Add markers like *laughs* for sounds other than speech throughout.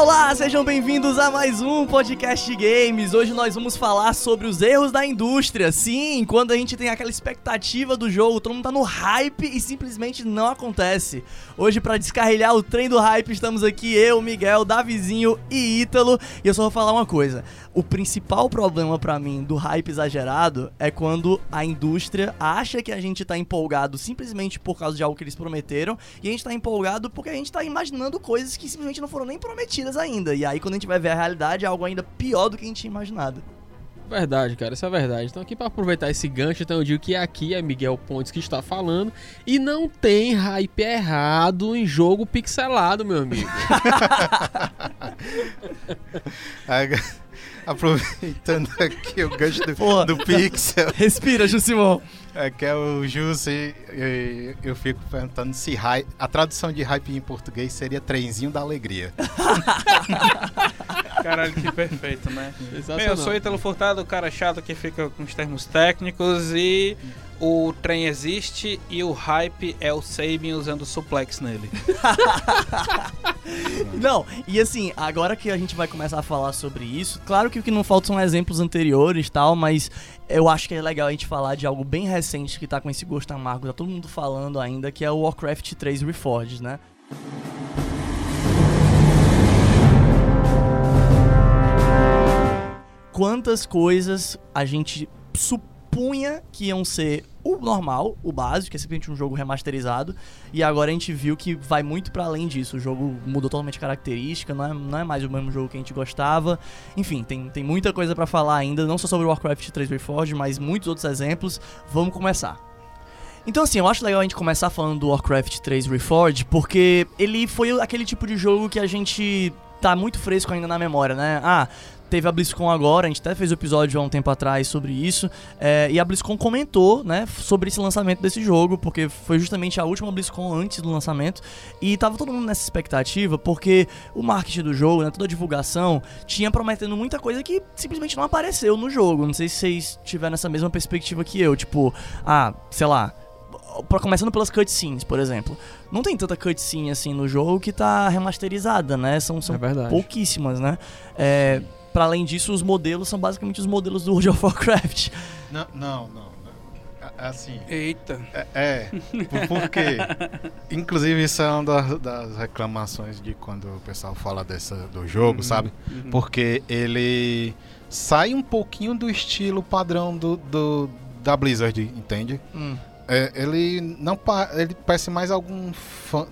Olá, sejam bem-vindos a mais um podcast de games. Hoje nós vamos falar sobre os erros da indústria. Sim, quando a gente tem aquela expectativa do jogo, todo mundo tá no hype e simplesmente não acontece. Hoje, para descarrilhar o trem do hype, estamos aqui eu, Miguel, Davizinho e Ítalo. E eu só vou falar uma coisa: o principal problema para mim do hype exagerado é quando a indústria acha que a gente tá empolgado simplesmente por causa de algo que eles prometeram e a gente tá empolgado porque a gente tá imaginando coisas que simplesmente não foram nem prometidas ainda. E aí quando a gente vai ver a realidade é algo ainda pior do que a gente tinha imaginado. Verdade, cara, isso é verdade. Então, aqui para aproveitar esse gancho, então eu digo que aqui é Miguel Pontes que está falando e não tem hype errado em jogo pixelado, meu amigo. *laughs* Aproveitando aqui o gancho do, do Pixel. Respira, Jusimon. É que é o Jus e eu, eu, fico perguntando se hype, a tradução de hype em português seria trenzinho da alegria. *laughs* Caralho, que perfeito, né? Bem, eu sou Italo Furtado, o cara chato que fica com os termos técnicos e o trem existe e o hype é o Sabin usando suplex nele. *laughs* não, e assim, agora que a gente vai começar a falar sobre isso, claro que o que não falta são exemplos anteriores e tal, mas eu acho que é legal a gente falar de algo bem recente que tá com esse gosto amargo, tá todo mundo falando ainda, que é o Warcraft 3 Reforged, né? Quantas coisas a gente supunha que iam ser o normal, o básico, que é simplesmente um jogo remasterizado, e agora a gente viu que vai muito para além disso. O jogo mudou totalmente característica, não é, não é mais o mesmo jogo que a gente gostava. Enfim, tem, tem muita coisa para falar ainda, não só sobre Warcraft 3 Reforged, mas muitos outros exemplos. Vamos começar. Então, assim, eu acho legal a gente começar falando do Warcraft 3 Reforged, porque ele foi aquele tipo de jogo que a gente tá muito fresco ainda na memória, né? Ah, teve a BlizzCon agora, a gente até fez o um episódio há um tempo atrás sobre isso, é, e a BlizzCon comentou, né, sobre esse lançamento desse jogo, porque foi justamente a última BlizzCon antes do lançamento, e tava todo mundo nessa expectativa, porque o marketing do jogo, né, toda a divulgação, tinha prometendo muita coisa que simplesmente não apareceu no jogo. Não sei se vocês tiveram essa mesma perspectiva que eu, tipo, ah, sei lá, começando pelas cutscenes, por exemplo. Não tem tanta cutscene assim no jogo que tá remasterizada, né? São, são é pouquíssimas, né? É, para além disso, os modelos são basicamente os modelos do World of Warcraft. Não, não, não. Assim. Eita. É, é porque. inclusive, isso é uma das, das, reclamações de quando o pessoal fala dessa, do jogo, uhum, sabe? Uhum. Porque ele sai um pouquinho do estilo padrão do, do da Blizzard, entende? Hum. É, ele não ele parece mais algum fã,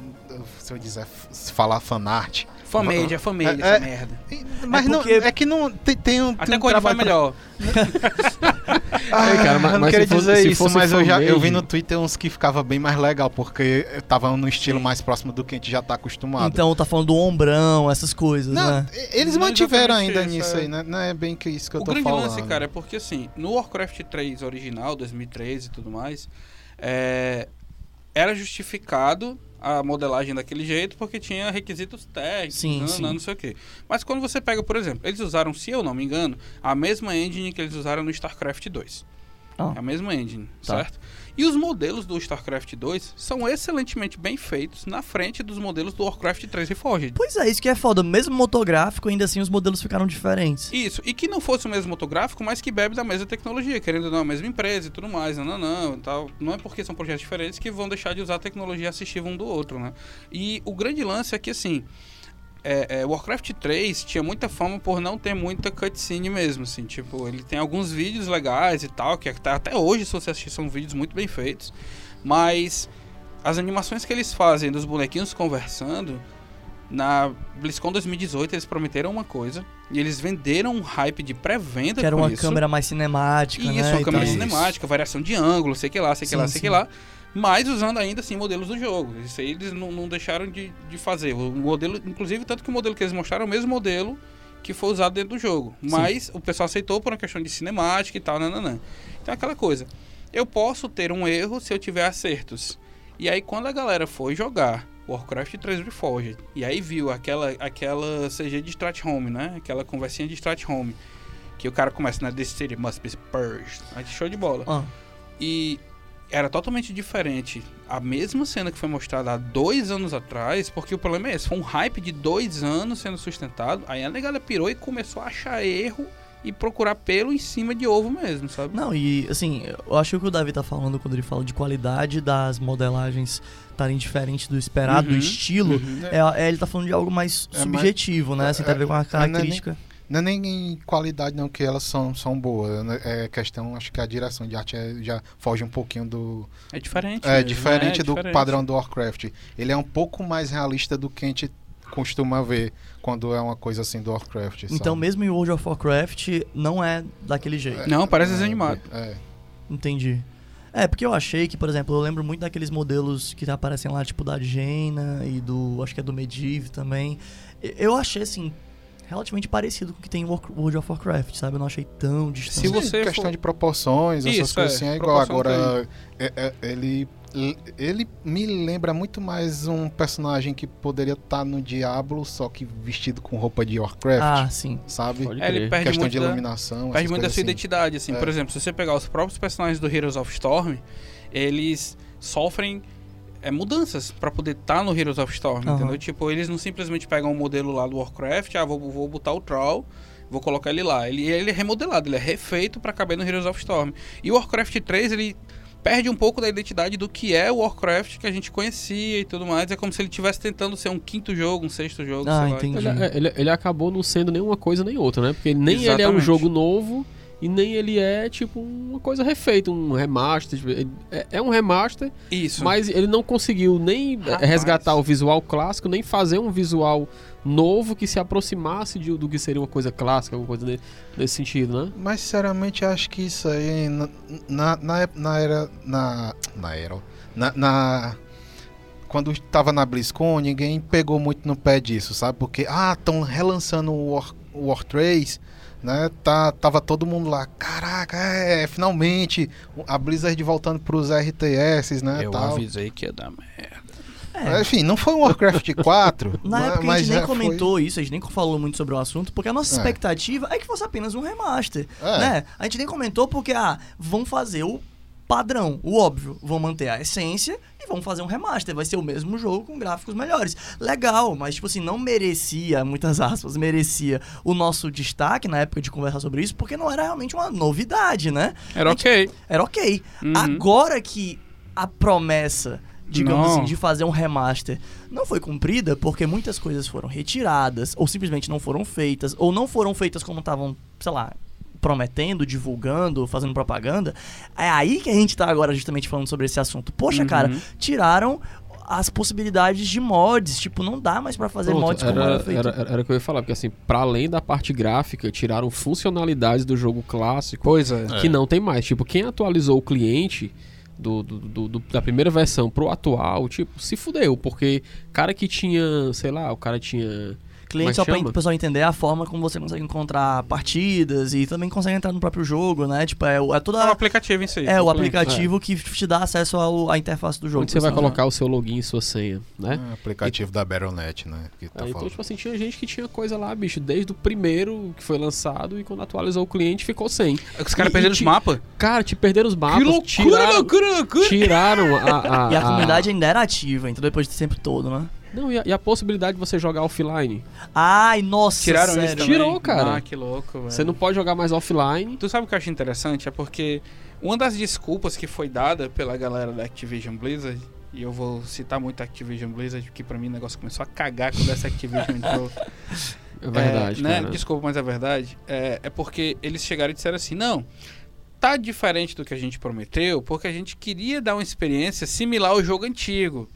se eu dizer falar fanart Famédia, famédia, é, essa é, merda. Mas é, porque... não, é que não tem, tem um. Até tem um coisa vai melhor. *laughs* ah, é, cara, mas, eu não queria dizer fosse, isso, mas eu já eu vi no Twitter uns que ficava bem mais legal, porque tava no estilo Sim. mais próximo do que a gente já tá acostumado. Então tá falando do ombrão, essas coisas, não, né? Eles mantiveram ainda isso, nisso é. aí, né? Não é bem que isso que eu tô falando. O grande lance, cara, é porque assim, no Warcraft 3 original, 2013 e tudo mais, é, era justificado a modelagem daquele jeito porque tinha requisitos técnicos, sim, não, sim. não sei o quê. Mas quando você pega, por exemplo, eles usaram, se eu não me engano, a mesma engine que eles usaram no StarCraft 2. Oh. É a mesma engine, tá. certo? E os modelos do StarCraft 2 são excelentemente bem feitos na frente dos modelos do Warcraft 3 Reforged. Pois é, isso que é foda. Mesmo motográfico, ainda assim os modelos ficaram diferentes. Isso, e que não fosse o mesmo motográfico, mas que bebe da mesma tecnologia, querendo ou não, a mesma empresa e tudo mais, não, não, não, tal. Não é porque são projetos diferentes que vão deixar de usar a tecnologia assistiva um do outro, né? E o grande lance é que, assim, é, é, Warcraft 3 tinha muita fama por não ter muita cutscene mesmo, assim, tipo, ele tem alguns vídeos legais e tal, que até hoje, se você assistir, são vídeos muito bem feitos, mas as animações que eles fazem dos bonequinhos conversando, na BlizzCon 2018 eles prometeram uma coisa e eles venderam um hype de pré-venda Que era uma isso. câmera mais cinemática, isso, né? Isso, uma câmera então, cinemática, variação de ângulo, sei que lá, sei que sim, lá, sei sim. que lá mas usando ainda assim modelos do jogo. Isso aí eles não, não deixaram de, de fazer. O modelo, inclusive, tanto que o modelo que eles mostraram é o mesmo modelo que foi usado dentro do jogo. Mas Sim. o pessoal aceitou por uma questão de cinemática e tal, nananã. Então é aquela coisa. Eu posso ter um erro se eu tiver acertos. E aí quando a galera foi jogar Warcraft 3 Reforged, e aí viu aquela, aquela CG de Strat Home, né? Aquela conversinha de Strat Home. Que o cara começa, né? This city must be purged. Aí show de bola. Ah. E era totalmente diferente. A mesma cena que foi mostrada há dois anos atrás, porque o problema é esse, foi um hype de dois anos sendo sustentado, aí a negada pirou e começou a achar erro e procurar pelo em cima de ovo mesmo, sabe? Não, e assim, eu acho que o que o Davi tá falando quando ele fala de qualidade das modelagens estarem diferentes do esperado, do Uhum, estilo, uhum. é, é, ele tá falando de algo mais É, subjetivo, né? Assim, tem a ver com a é, não é nem- característica. Não é nem em qualidade não que elas são, são boas. né? É questão, acho que a direção de arte é- já foge um pouquinho do. É diferente. É mesmo, diferente né? do diferente. padrão do Warcraft. Ele é um pouco mais realista do que a gente costuma ver quando é uma coisa assim do Warcraft. Então, sabe? mesmo em World of Warcraft, não é daquele jeito. Não, parece É, desenho animado. É. Entendi. É, porque eu achei que, por exemplo, eu lembro muito daqueles modelos que aparecem lá, tipo da Jaina e do. Acho que é do Medivh também. Eu achei, assim, relativamente parecido com o que tem em World of Warcraft, sabe? Eu não achei tão distante. Se você questão for- de proporções, essas Isso, coisas é, assim é igual. proporção Agora, é- é- ele, ele me lembra muito mais um personagem que poderia estar no Diablo, só que vestido com roupa de Warcraft, Ah, sim. sabe? É, ele perde Questão muito de da- iluminação. Perde essas muito da sua assim. identidade, assim. É. Por exemplo, se você pegar os próprios personagens do Heroes of Storm, eles sofrem é, mudanças pra poder estar no Heroes of Storm, Aham. entendeu? Tipo, eles não simplesmente pegam o modelo lá do Warcraft, ah, vou, vou botar o Troll, vou colocar ele lá. Ele, ele é remodelado, ele é refeito pra caber no Heroes of Storm. E o Warcraft 3, ele perde um pouco da identidade do que é o Warcraft que a gente conhecia e tudo mais. É como se ele estivesse tentando ser um quinto jogo, um sexto jogo, Ah, sei lá. entendi. Ele, ele, ele acabou não sendo nenhuma coisa nem outra, né? Porque nem ele é um Exatamente. jogo novo e nem ele é, tipo, uma coisa refeita, um remaster. tipo, é, é um remaster, Isso. mas ele não conseguiu nem eh, Rapaz. resgatar o visual clássico, nem fazer um visual novo que se aproximasse de- do que seria uma coisa clássica, alguma coisa ne- nesse sentido, né? Mas sinceramente acho que isso aí na, na, na, na era. Na. Na era. Na. na- quando tava na BlizzCon, ninguém pegou muito no pé disso, sabe? Porque, ah, estão relançando o War, o War 3, né? Tá, tava todo mundo lá, caraca, é, finalmente a Blizzard voltando pros RTS, né? Eu tal. avisei que ia dar merda. É. Enfim, não foi um Warcraft *laughs* 4. Na né? época a mas gente nem foi- comentou isso, a gente nem falou muito sobre o assunto, porque a nossa É. expectativa é que fosse apenas um remaster. É. Né? A gente nem comentou porque, ah, vão fazer o padrão, o óbvio. Vão manter a essência e vão fazer um remaster. Vai ser o mesmo jogo com gráficos melhores. Legal, mas, tipo assim, não merecia, muitas aspas, merecia o nosso destaque na época de conversar sobre isso, porque não era realmente uma novidade, né? Era ok. Era ok. Uhum. Agora que a promessa, digamos Não. assim, de fazer um remaster não foi cumprida, porque muitas coisas foram retiradas, ou simplesmente não foram feitas, ou não foram feitas como estavam, sei lá, prometendo, divulgando, fazendo propaganda, é aí que a gente tá agora justamente falando sobre esse assunto. Poxa, Uhum. cara, tiraram as possibilidades de mods, tipo, não dá mais pra fazer Pronto, mods como era, era feito. era, era, era o que eu ia falar, porque assim, pra além da parte gráfica, tiraram funcionalidades do jogo clássico Pois é. que não tem mais. Tipo, quem atualizou o cliente do, do- do- do- da primeira versão pro atual, tipo, se fudeu, porque cara que tinha, sei lá, o cara tinha. Cliente é só pra o pessoal entender a forma como você consegue encontrar partidas e também consegue entrar no próprio jogo, né? Tipo, é, o- é toda É o aplicativo em si. É, o cliente. aplicativo que te dá acesso ao, à interface do jogo. onde você vai colocar o seu login e sua senha, né? É, aplicativo da Battle.net, né? Que tá Aí, então, tipo assim, tinha gente que tinha coisa lá, bicho, desde o primeiro que foi lançado e quando atualizou o cliente ficou sem. Os caras E- perderam e os mapas. Cara, te perderam os mapas, Que loucura, tiraram, loucura, loucura. tiraram a, a- E a comunidade ainda era ativa, então depois desse tempo todo, né? Não, e a, e a possibilidade de você jogar offline. Ai, nossa, Tiraram sério. isso também. Tirou, cara. Ah, que louco, velho. Você não pode jogar mais offline. Tu sabe o que eu acho interessante? É porque uma das desculpas que foi dada pela galera da Activision Blizzard, e eu vou citar muito a Activision Blizzard, porque pra mim o negócio começou a cagar quando essa Activision entrou. *laughs* É verdade, é, né? cara. Desculpa, mas é verdade. É, é porque eles chegaram e disseram assim: não, tá diferente do que a gente prometeu, porque a gente queria dar uma experiência similar ao jogo antigo.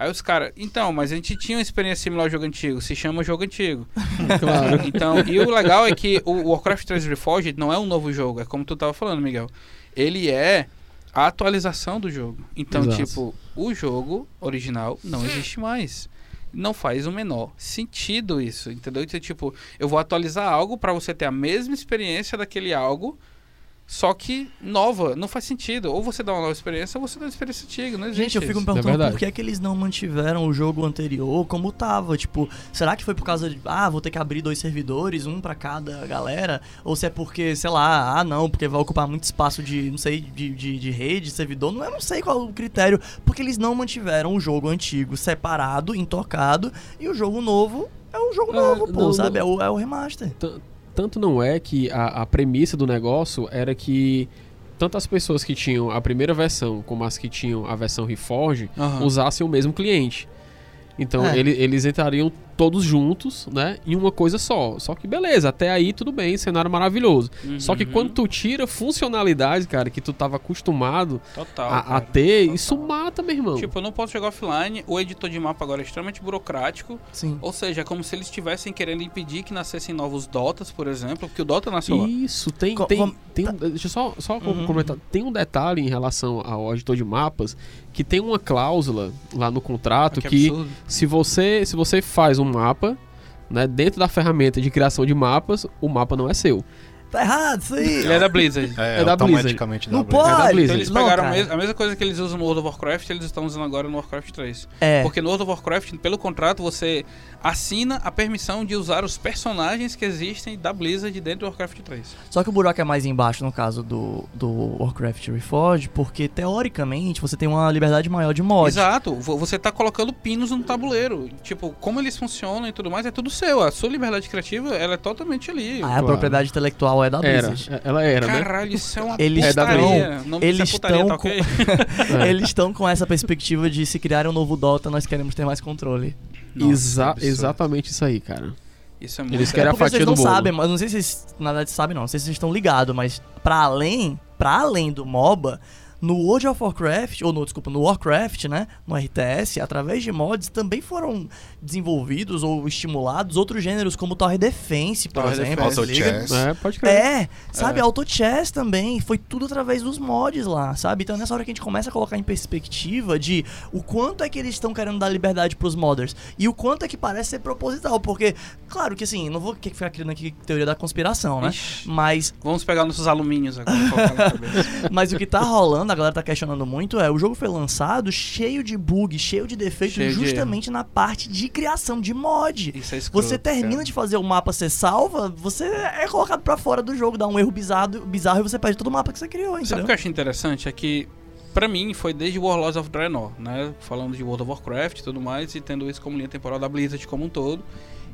Aí os caras, então, mas a gente tinha uma experiência similar ao jogo antigo, se chama jogo antigo. *laughs* Claro. Então, e o legal é que o Warcraft 3 Reforged não é um novo jogo, é como tu tava falando, Miguel. Ele é a atualização do jogo. Então, Exato. tipo, o jogo original não existe mais. Não faz o menor sentido isso, entendeu? Então, tipo, eu vou atualizar algo pra você ter a mesma experiência daquele algo Só que nova, não faz sentido. Ou você dá uma nova experiência, ou você dá uma experiência antiga. Não existe Gente, eu fico me perguntando verdade. por que, é que eles não mantiveram o jogo anterior como tava. Tipo, será que foi por causa de. Ah, vou ter que abrir dois servidores, um pra cada galera? Ou se é porque, sei lá, ah, não, porque vai ocupar muito espaço de, não sei, de, de, de rede, servidor. Não, eu não sei qual o critério. Porque eles não mantiveram o jogo antigo separado, intocado, e o jogo novo é um jogo Ah, novo, pô, não, sabe? não. É, o, é o remaster. Tanto não é que a, a premissa do negócio era que tanto as pessoas que tinham a primeira versão como as que tinham a versão Reforge Aham. usassem o mesmo cliente. Então É. ele- eles entrariam todos juntos, né, em uma coisa só. Só que beleza, até aí tudo bem, cenário maravilhoso. Só que Uhum. quando tu tira funcionalidade, cara, que tu tava acostumado Total, a, a ter, total. isso mata, meu irmão. Tipo, eu não posso jogar offline, o editor de mapa agora é extremamente burocrático. Sim. Ou seja, é como se eles estivessem querendo impedir que nascessem novos Dotas, por exemplo, porque o Dota nasceu lá. Isso, tem. Co- tem, tem um- deixa eu só, só Uhum. comentar. Tem um detalhe em relação ao editor de mapas que tem uma cláusula lá no contrato Que que, absurdo. se você se você faz um mapa, né, dentro da ferramenta de criação de mapas, o mapa não é seu. Tá errado isso aí. Ele é da Blizzard. É, É da automaticamente Não Blizzard. É da pode. Blizzard. Então eles Não, pegaram a, cara. mes- a mesma coisa que eles usam no World of Warcraft, eles estão usando agora no Warcraft 3. É. Porque no World of Warcraft, pelo contrato, você assina a permissão de usar os personagens que existem da Blizzard dentro do Warcraft 3. Só que o buraco é mais embaixo no caso do, do Warcraft Reforged, porque teoricamente você tem uma liberdade maior de mod. Exato, vo- você tá colocando pinos no tabuleiro. Tipo, como eles funcionam e tudo mais, é tudo seu. A sua liberdade criativa, ela é totalmente ali. Ah, a Claro. propriedade intelectual é da Era, Blizzard. ela era, né? Caralho, isso é uma *laughs* Eles É da putaria. Não eles é putaria, estão tá ok? *laughs* É. Eles estão com essa perspectiva de se criar um novo Dota, nós queremos ter mais controle. Nossa, Exa- exatamente isso aí, cara. Isso é muito... Eles querem a porque fatia vocês do não bolo. sabem, mas não sei se vocês, na verdade, sabem não, não sei se vocês estão ligados, mas pra além, pra além do MOBA, no World of Warcraft, ou no, desculpa, no Warcraft, né, no RTS, através de mods, também foram desenvolvidos ou estimulados outros gêneros como Tower Defense, por Tower exemplo. Auto se liga? chess. É, pode crer. É, sabe, É. Auto Chess também, foi tudo através dos mods lá, sabe? Então é nessa hora que a gente começa a colocar em perspectiva de o quanto é que eles estão querendo dar liberdade pros modders e o quanto é que parece ser proposital, porque, claro que assim, não vou que- ficar criando aqui teoria da conspiração, né? Ixi, Mas, Vamos pegar nossos alumínios agora *laughs* e mas o que tá rolando, a galera tá questionando muito, é o jogo foi lançado cheio de bug, cheio de defeitos, Cheio de justamente na parte de criação de mod. Isso é escroto, Você termina cara. de fazer o mapa ser salva, você é colocado pra fora do jogo, dá um erro bizarro, bizarro e você perde todo o mapa que você criou, Sabe o entendeu? que eu acho interessante? É que, pra mim, foi desde Warlords of Draenor, né? Falando de World of Warcraft e tudo mais, e tendo isso como linha temporal da Blizzard como um todo,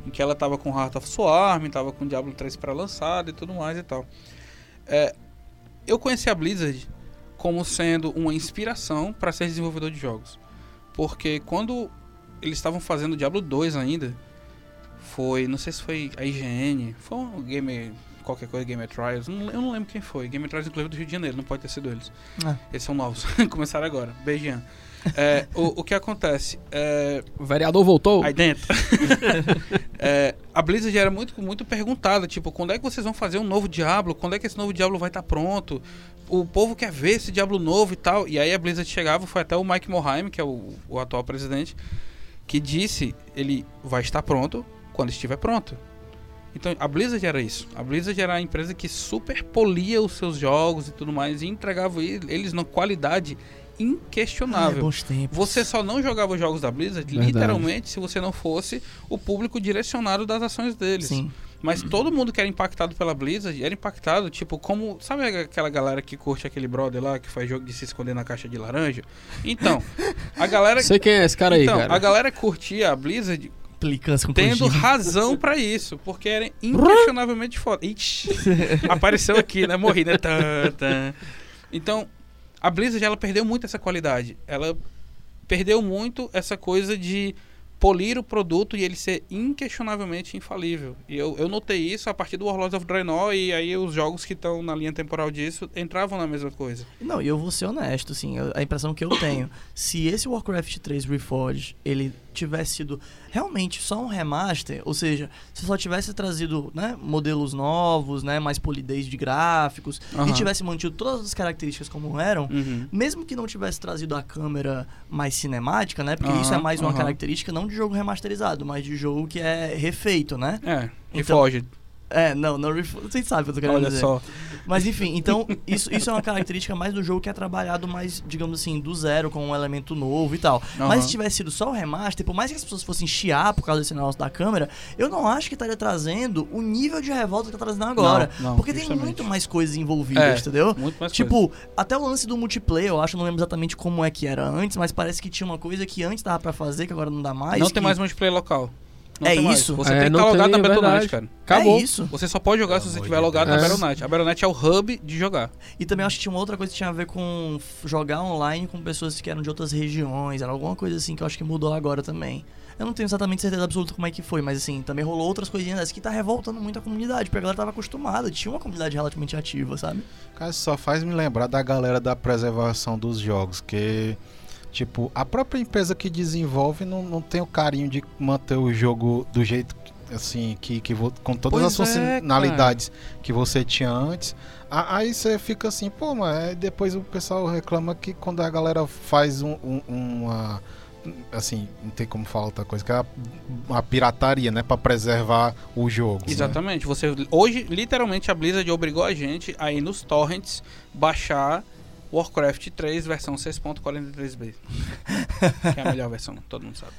em que ela tava com Heart of Swarm, tava com Diablo 3 para lançado e tudo mais e tal. É, eu conheci a Blizzard como sendo uma inspiração para ser desenvolvedor de jogos. Porque quando eles estavam fazendo Diablo 2 ainda, foi, não sei se foi a IGN, foi um game, qualquer coisa, Game Trials, não- eu não lembro quem foi. Game Trials, inclusive, do Rio de Janeiro, não pode ter sido eles. Ah. Eles são novos, *laughs* começaram agora. Beijian. É, o, o que acontece? É, O vereador voltou. Aí dentro. *laughs* É, a Blizzard era muito, muito perguntada, tipo, quando é que vocês vão fazer um novo Diablo? Quando é que esse novo Diablo vai estar pronto? O povo quer ver esse Diablo novo e tal. E aí a Blizzard chegava, foi até o Mike Morhaime, que é o, o atual presidente, que disse, ele vai estar pronto quando estiver pronto. Então, a Blizzard era isso. A Blizzard era a empresa que super polia os seus jogos e tudo mais e entregava ele- eles na qualidade Ah, inquestionável. bons tempos. Você só não jogava os jogos da Blizzard, Verdade. literalmente, se você não fosse o público direcionado das ações deles. Sim. Mas todo mundo que era impactado pela Blizzard era impactado, tipo, como. Sabe aquela galera que curte aquele brother lá que faz jogo de se esconder na caixa de laranja? Então, a galera. Sei quem é esse cara aí, então, cara. a galera curtia a Blizzard Implicância com tendo Kojima. razão pra isso, porque era inquestionavelmente foda. Ixi, *laughs* apareceu aqui, né? Morri, né? Tã, tã. Então, a Blizzard ela perdeu muito essa qualidade. Ela perdeu muito essa coisa de polir o produto e ele ser inquestionavelmente infalível. E eu, eu notei isso a partir do Warlords of Draenor e aí os jogos que estão na linha temporal disso entravam na mesma coisa. Não, e eu vou ser honesto, assim, a impressão que eu tenho, se esse Warcraft 3 Reforged, ele tivesse sido realmente só um remaster, ou seja, se só tivesse trazido, né, modelos novos, né, mais polidez de gráficos, Aham. e tivesse mantido todas as características como eram, Uhum. mesmo que não tivesse trazido a câmera mais cinemática, né, porque Aham, isso é mais uma característica não de jogo remasterizado, mas de jogo que é refeito, né? É, Então- Reforged. É, não, não ref... Vocês sabem o que eu tô querendo Olha dizer. só. Mas enfim, então isso, isso é uma característica mais do jogo que é trabalhado mais, digamos assim, do zero, com um elemento novo e tal. Aham. Mas se tivesse sido só o remaster, por mais que as pessoas fossem chiar por causa desse negócio da câmera, eu não acho que estaria trazendo o nível de revolta que tá trazendo agora. Não, não, porque tem justamente. muito mais coisas envolvidas, É, entendeu? Muito mais coisa. Tipo, até o lance do multiplayer, eu acho, não lembro exatamente como é que era antes, mas parece que tinha uma coisa que antes dava pra fazer, que agora não dá mais. não que- tem mais multiplayer local. Não É tem mais. isso? Você É, tem que estar logado tem, na é Battle.net, verdade. cara. Acabou. É isso. Você só pode jogar se Pelo você amor estiver logado Deus. na. Battle.net. A Battle.net é o hub de jogar. E também acho que tinha uma outra coisa que tinha a ver com jogar online com pessoas que eram de outras regiões, era alguma coisa assim que eu acho que mudou agora também. Eu não tenho exatamente certeza absoluta como é que foi, mas assim, também rolou outras coisinhas dessas que tá revoltando muito a comunidade, porque a galera tava acostumada, tinha uma comunidade relativamente ativa, sabe? Cara, isso só faz me lembrar da galera da preservação dos jogos, que, tipo, a própria empresa que desenvolve não, não tem o carinho de manter o jogo do jeito, assim, que, que vo- com todas Pois as é, funcionalidades que você tinha antes. Aí você fica assim, pô, mas depois o pessoal reclama que quando a galera faz um, um- uma. Assim, não tem como falar outra coisa, que é a, a pirataria, né? Pra preservar o jogo. né? Exatamente. Você hoje literalmente a Blizzard obrigou a gente a ir nos torrents baixar Warcraft 3 versão 6.43b. *laughs* que é a melhor versão, todo mundo sabe.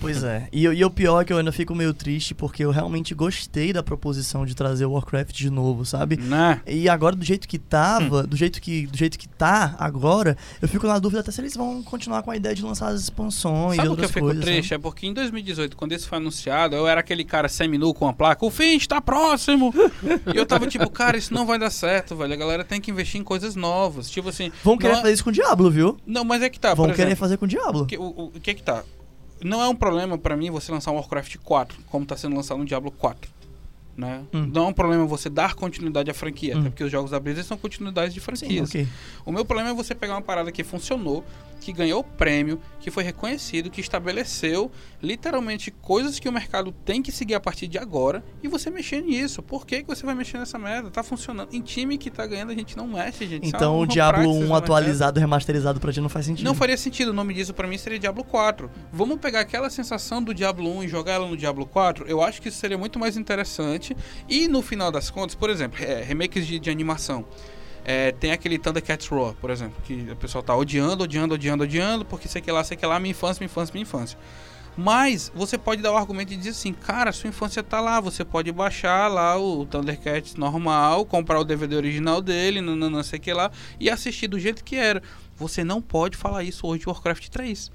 Pois é. E, eu- e o pior é que eu ainda fico meio triste porque eu realmente gostei da proposição de trazer o Warcraft de novo, sabe? Né? E agora, do jeito que tava, do jeito que, do jeito que tá agora, eu fico na dúvida até se eles vão continuar com a ideia de lançar as expansões Sabe e o que eu outras fico coisas. triste? sabe? É porque em 2018, quando isso foi anunciado, eu era aquele cara seminu com a placa, o fim está próximo! e eu tava tipo, cara, isso não vai dar certo, velho. A galera tem que investir em coisas novas. Tipo assim. Vão querer não, é- fazer isso com o Diablo, viu? não, mas é que tá, vão querer exemplo, fazer com o Diablo. o que, o, o- o que que tá? Não é um problema pra mim você lançar um Warcraft 4, como tá sendo lançado no Diablo 4. Né? Hum. Não é um problema você dar continuidade à franquia, Hum. até porque os jogos da Blizzard são continuidades de Sim, franquias. ok. O meu problema é você pegar uma parada que funcionou, que ganhou prêmio, que foi reconhecido, que estabeleceu literalmente coisas que o mercado tem que seguir a partir de agora e você mexer nisso. Por que, que você vai mexer nessa merda? Tá funcionando. Em time que tá ganhando, a gente não mexe, gente. É Então uma o Diablo praxis no 1 mercado. atualizado, remasterizado pra ti não faz sentido. Não faria sentido. O nome disso pra mim seria Diablo 4. Vamos pegar aquela sensação do Diablo 1 e jogar ela no Diablo 4? Eu acho que isso seria muito mais interessante. E no final das contas, por exemplo, é, remakes de, de animação. É, tem aquele Thundercats Roar, por exemplo, que o pessoal tá odiando, odiando, odiando, odiando, porque sei que lá, sei que lá, minha infância, minha infância, minha infância. Mas você pode dar o argumento e dizer assim, cara, sua infância tá lá, você pode baixar lá o Thundercats normal, comprar o DVD original dele, não, não, não sei o que lá, e assistir do jeito que era. Você não pode falar isso hoje de Warcraft 3.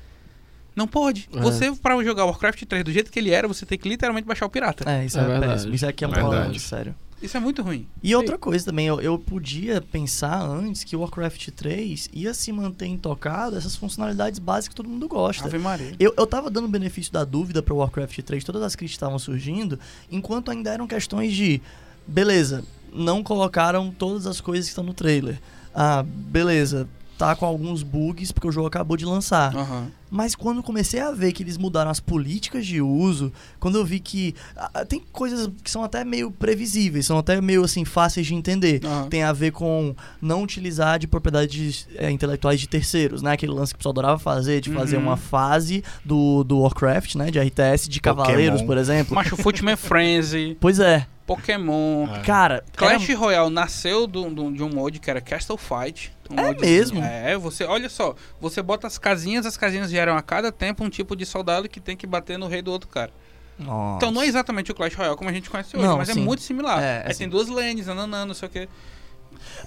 Não pode. É. Você, pra jogar Warcraft 3 do jeito que ele era, você tem que literalmente baixar o pirata. É, isso É é, verdade. péssimo. Isso aqui é um Verdade. problema, sério. Isso é muito ruim. E outra coisa também, eu, eu podia pensar antes que o Warcraft 3 ia se manter intocado essas funcionalidades básicas que todo mundo gosta. Ave Maria. Eu, eu tava dando benefício da dúvida pro Warcraft 3, todas as críticas estavam surgindo, enquanto ainda eram questões de, beleza, não colocaram todas as coisas que estão no trailer. Ah, beleza, tá com alguns bugs porque o jogo acabou de lançar. Aham. Mas quando comecei a ver que eles mudaram as políticas de uso, quando eu vi que ah, tem coisas que são até meio previsíveis, são até meio assim fáceis de entender. Aham. Tem a ver com não utilizar de propriedades é, intelectuais de terceiros, né? Aquele lance que o pessoal adorava fazer, de fazer Uhum. uma fase do, do Warcraft, né? De RTS, de Pokémon. cavaleiros, por exemplo. Macho Footman Frenzy, Pois é, Pokémon. É. cara. Clash era- Royale nasceu do, do- de um mod que era Castle Fight. Um É mesmo? É, você, olha só, você bota as casinhas, as casinhas geram a cada tempo um tipo de soldado que tem que bater no rei do outro cara. Nossa. Então não é exatamente o Clash Royale como a gente conhece hoje, Não, mas é sim. muito similar. É, Aí assim. tem duas lanes, nananã, não sei o que.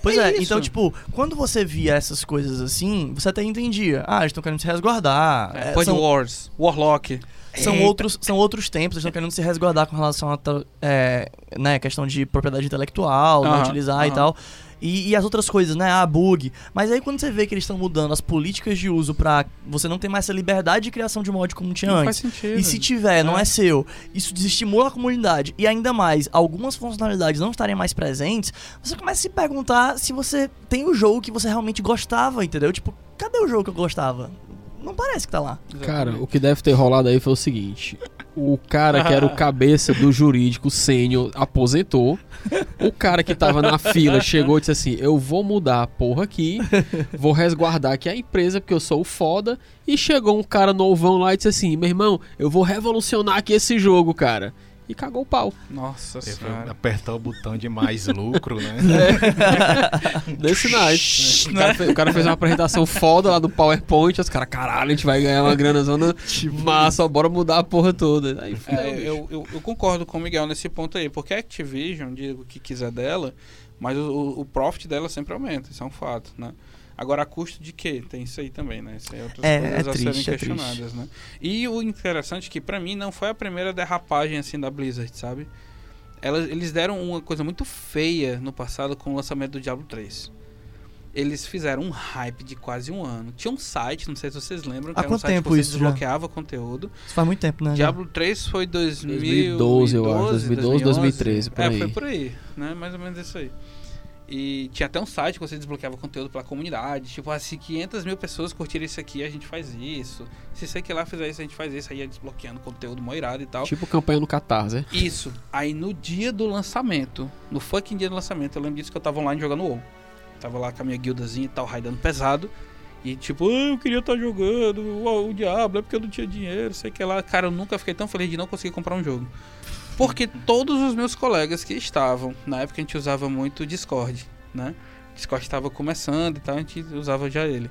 Pois É é, então, tipo, quando você via essas coisas assim, você até entendia. Ah, eles estão querendo se resguardar. É, É, são, Wars, Warlock. são, Eita. outros, são outros tempos, eles estão querendo se resguardar com relação a é, né, questão de propriedade intelectual, não Aham, utilizar e aham. tal. E, e as outras coisas, né? Ah, bug. Mas aí quando você vê que eles estão mudando as políticas de uso pra você não ter mais essa liberdade de criação de mod como tinha Não faz antes. sentido. E se tiver, não É. é seu, isso desestimula a comunidade. E ainda mais, algumas funcionalidades não estarem mais presentes, você começa a se perguntar se você tem o jogo que você realmente gostava, entendeu? Tipo, cadê o jogo que eu gostava? Não parece que tá lá. Cara, o que deve ter rolado aí foi o seguinte: o cara que era o *laughs* cabeça do jurídico sênior aposentou. O cara que tava na fila chegou e disse assim: Eu vou mudar a porra aqui, vou resguardar aqui a empresa porque eu sou o foda. E chegou um cara novão lá e disse assim: Meu irmão, eu vou revolucionar aqui esse jogo, cara. E cagou o pau. Nossa senhora. apertar o botão de mais *laughs* lucro, né? *laughs* Desse night. O cara, fez, o cara fez uma apresentação foda lá do PowerPoint, os caras, caralho, a gente vai ganhar uma grana zona massa, bora mudar a porra toda. Aí, fudeu, É, eu, eu, eu concordo com o Miguel nesse ponto aí, porque a Activision, diga o que quiser dela, mas o, o profit dela sempre aumenta, isso é um fato, né? Agora, a custo de quê? Tem isso aí também, né? Isso aí é outras É, coisas é a triste, serem é questionadas, né? E o interessante é que, pra mim, não foi a primeira derrapagem, assim, da Blizzard, sabe? Elas, eles deram uma coisa muito feia no passado com o lançamento do Diablo 3. Eles fizeram um hype de quase um ano. Tinha um site, não sei se vocês lembram, que Há era um quanto site tempo que você isso já? desbloqueava conteúdo. Isso faz muito tempo, né? já? Diablo 3 foi 2012, eu acho, 2012, 2013, por é, aí. foi por aí, né? Mais ou menos isso aí. E tinha até um site que você desbloqueava conteúdo pela comunidade. Tipo, ah, se 500 mil pessoas curtirem isso aqui, a gente faz isso. Se sei que lá fizer isso, a gente faz isso. Aí ia desbloqueando conteúdo moirado e tal. Tipo campanha no Catarse, né? Isso. Aí no dia do lançamento, no fucking dia do lançamento, eu lembro disso que eu tava online jogando WoW. Tava lá com a minha guildazinha e tal, raidando pesado. E tipo, ah, eu queria estar jogando o, o Diablo, é porque eu não tinha dinheiro, sei que lá. Cara, eu nunca fiquei tão feliz de não conseguir comprar um jogo. Porque todos os meus colegas que estavam, na época a gente usava muito o Discord, né? Discord estava começando e tal, a gente usava já ele.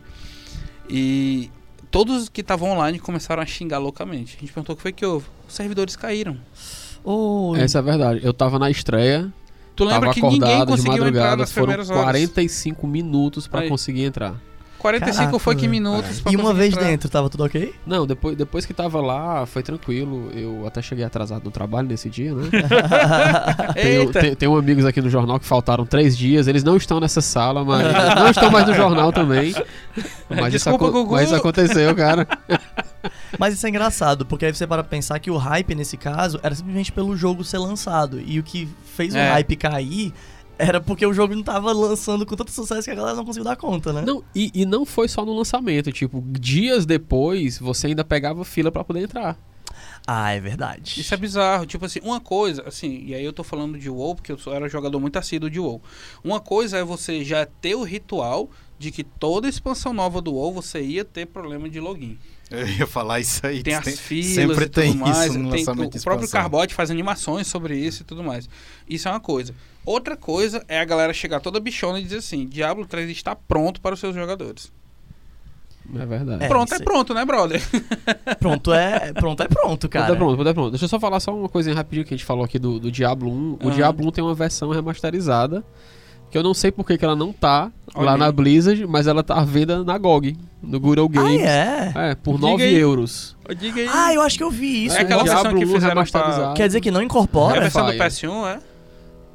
E todos que estavam online começaram a xingar loucamente. A gente perguntou o que foi que houve. Os servidores caíram. Ô, Essa é a verdade. Eu tava na estreia, Tu lembra tava que ninguém acordado de conseguiu entrar madrugada, nas foram primeiras horas? 45 minutos pra Aí. conseguir entrar. 45 Caraca, fucking velho. minutos pra E uma vez entrar. dentro, tava tudo ok? Não, depois, depois que tava lá, foi tranquilo. Eu até cheguei atrasado no trabalho nesse dia, né? *laughs* Tenho, Eita! te- tenho amigos aqui no jornal que faltaram três dias. Eles não estão nessa sala, mas *laughs* não estão mais no jornal também. Mas, isso, Desculpa, Gugu. mas isso aconteceu, cara. *laughs* Mas isso é engraçado, porque aí você para pensar que o hype nesse caso era simplesmente pelo jogo ser lançado. E o que fez É. o hype cair era porque o jogo não tava lançando com tanto sucesso que a galera não conseguiu dar conta, né? Não, e, e não foi só no lançamento. Tipo, dias depois, você ainda pegava fila pra poder entrar. Ah, é verdade. Isso é bizarro. Tipo assim, uma coisa, assim, e aí eu tô falando de WoW, porque eu sou- era jogador muito assíduo de WoW. Uma coisa é você já ter o ritual de que toda expansão nova do WoW você ia ter problema de login. Eu ia falar isso aí. Tem *laughs* as filas sempre e tudo tem mais. isso no tem, lançamento de o próprio expansão. Carbot faz animações sobre isso e tudo mais. Isso é uma coisa. Outra coisa é a galera chegar toda bichona e dizer assim: Diablo 3 está pronto para os seus jogadores. É verdade. É, pronto é aí. pronto, né, brother? *laughs* Pronto é, pronto é pronto, cara. Pronto, é pronto, pronto, é pronto. Deixa eu só falar só uma coisinha rapidinho que a gente falou aqui do, do Diablo 1. O Aham. Diablo 1 tem uma versão remasterizada. Que eu não sei por que que ela não tá Olha lá aí. na Blizzard, mas ela tá à venda na GOG, no Google Ah, Games. é? É, por Diga 9 aí. euros. Diga aí. Ah, eu acho que eu vi isso. É aquela Diablo versão que 1 fizeram remasterizado. Quer dizer que não É a incorpora? versão do Fire. PS1, é?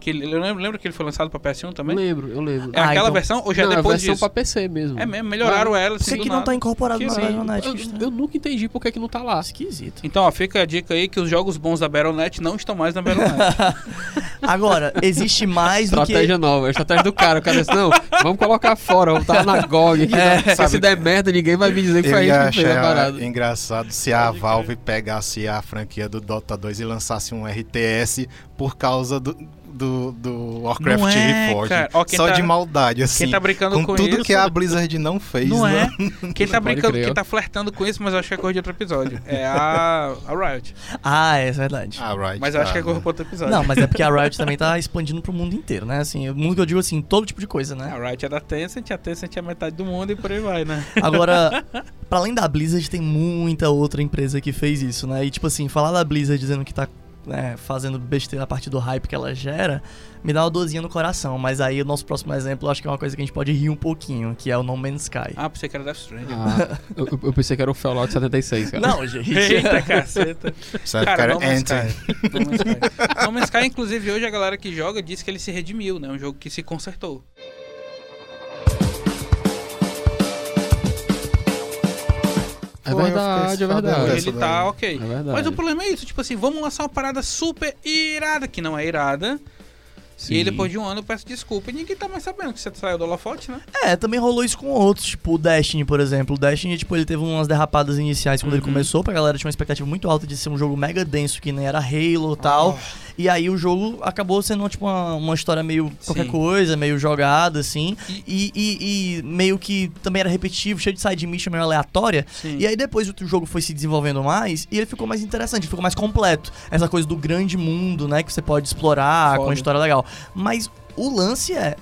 Que ele- eu lembro, lembro que ele foi lançado pra PS1 também? Lembro, eu lembro. É Ah, aquela então- versão ou já não, é é a depois versão disso? pra PC mesmo. É mesmo, melhoraram ela Por assim que, do que não tá incorporado Que na sim. Battle.net? Eu, Que estranho. eu nunca entendi por que que não tá lá. Esquisito. Então, ó, fica a dica aí que os jogos bons da Battle.net não estão mais na Battle.net. *laughs* Agora, existe mais do que... Estratégia nova, a estratégia do cara. O cara disse, não, vamos colocar fora, vamos estar na GOG. aqui, É, sabe- se der merda, ninguém vai me dizer que foi gente que fez a parada. engraçado se a Valve pegasse a franquia do Dota 2 e lançasse um RTS por causa do, do, do Warcraft Não é, Reforged. cara. Ó, quem Só tá- de maldade, assim. Quem tá brincando com com, tudo isso... que a Blizzard não fez, Não né? é? *laughs* Quem tá Pode brincando, crer. quem tá flertando com isso, mas eu acho que é coisa de outro episódio. É a, a Riot. Ah, é verdade. Ah, right, Mas eu acho tá, que é coisa né? pra outro episódio. Não, mas é porque a Riot *laughs* também tá expandindo pro mundo inteiro, né? Assim, o mundo que eu digo assim, todo tipo de coisa, né? A Riot é da Tencent, a Tencent é metade do mundo e por aí vai, né? Agora, *laughs* pra além da Blizzard, tem muita outra empresa que fez isso, né? E tipo assim, falar da Blizzard dizendo que tá né, fazendo besteira a partir do hype que ela gera, me dá uma dorzinha no coração. Mas aí o nosso próximo exemplo, eu acho que é uma coisa que a gente pode rir um pouquinho, que é o No Man's Sky. Ah, pensei que era Death Stranding. Ah, eu, eu- pensei que era o Fallout 76, cara. Não, gente. Eita, caceta. Sabe, Cara, cara, No Man's. Sky. No Man's Sky. No Man's Sky, inclusive, hoje a galera que joga diz que ele se redimiu, né? Um jogo que se consertou. É verdade, é verdade. Ele tá ok. É verdade. Mas o problema é isso, tipo assim, vamos lançar uma parada super irada, que não é irada, E aí depois de um ano eu peço desculpa e ninguém tá mais sabendo que você saiu do holofote, né? É, também rolou isso com outros, tipo o Destiny, por exemplo. O Destiny, tipo, ele teve umas derrapadas iniciais quando ele Uhum. começou, pra galera tinha uma expectativa muito alta de ser um jogo mega denso, que nem era Halo e tal. E aí o jogo acabou sendo, tipo, uma, uma história meio qualquer Sim. coisa, meio jogada, assim. E- E, e- meio que também era repetitivo, cheio de side mission meio aleatória. Sim. E aí depois o jogo foi se desenvolvendo mais e ele ficou mais interessante, ficou mais completo. Essa coisa do grande mundo, né, que você pode explorar com Foda. a história legal. Mas o lance é,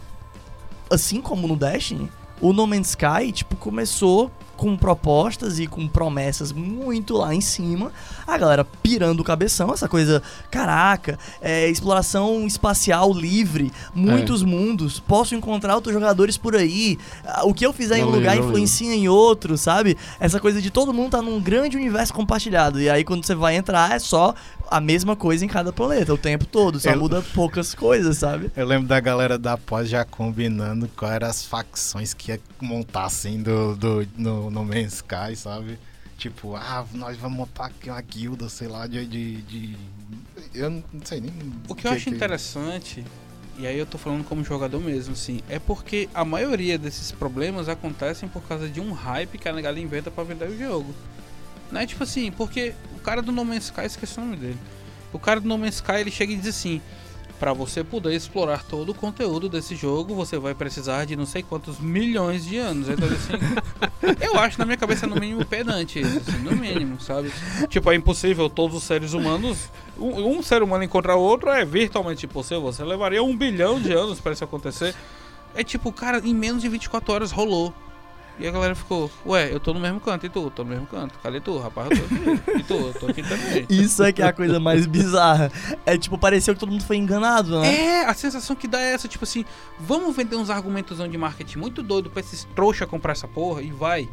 assim como no Destiny, o No Man's Sky, tipo, começou com propostas e com promessas muito lá em cima. A galera pirando o cabeção, essa coisa, caraca, é, exploração espacial livre, muitos mundos, posso encontrar outros jogadores por aí. O que eu fizer em um lugar valeu. influencia em outro, sabe? Essa coisa de todo mundo tá num grande universo compartilhado. E aí quando você vai entrar é só a mesma coisa em cada planeta, o tempo todo, só Eu- muda poucas coisas, sabe? Eu lembro da galera da pós já combinando quais eram as facções que ia montar assim do, do, no, no Man's Sky, sabe? Tipo, ah, nós vamos montar aqui uma guilda, sei lá, de. de, de- Eu não sei nem. O que eu acho interessante, e aí eu tô falando como jogador mesmo, assim, é porque a maioria desses problemas acontecem por causa de um hype que a negada inventa pra vender o jogo. Né? Tipo assim, porque o cara do No Man's Sky, esqueci o nome dele. O cara do No Man's Sky, ele chega e diz assim: Pra você poder explorar todo o conteúdo desse jogo, você vai precisar de não sei quantos milhões de anos. Então, assim, *laughs* eu acho na minha cabeça no mínimo pedante isso, assim, no mínimo, sabe? Tipo, é impossível todos os seres humanos. Um, um ser humano encontrar outro é virtualmente impossível. Você levaria um bilhão de anos pra isso acontecer. É tipo, cara, em menos de 24 horas rolou. E a galera ficou, ué, eu tô no mesmo canto, e tu? Tô no mesmo canto. Cadê tu, rapaz? Eu tô aqui. E tu? Eu tô aqui também. Isso é que é a coisa mais bizarra. É tipo, pareceu que todo mundo foi enganado, né? É, a sensação que dá é essa, tipo assim, vamos vender uns argumentos de marketing muito doido pra esses trouxa comprar essa porra e vai.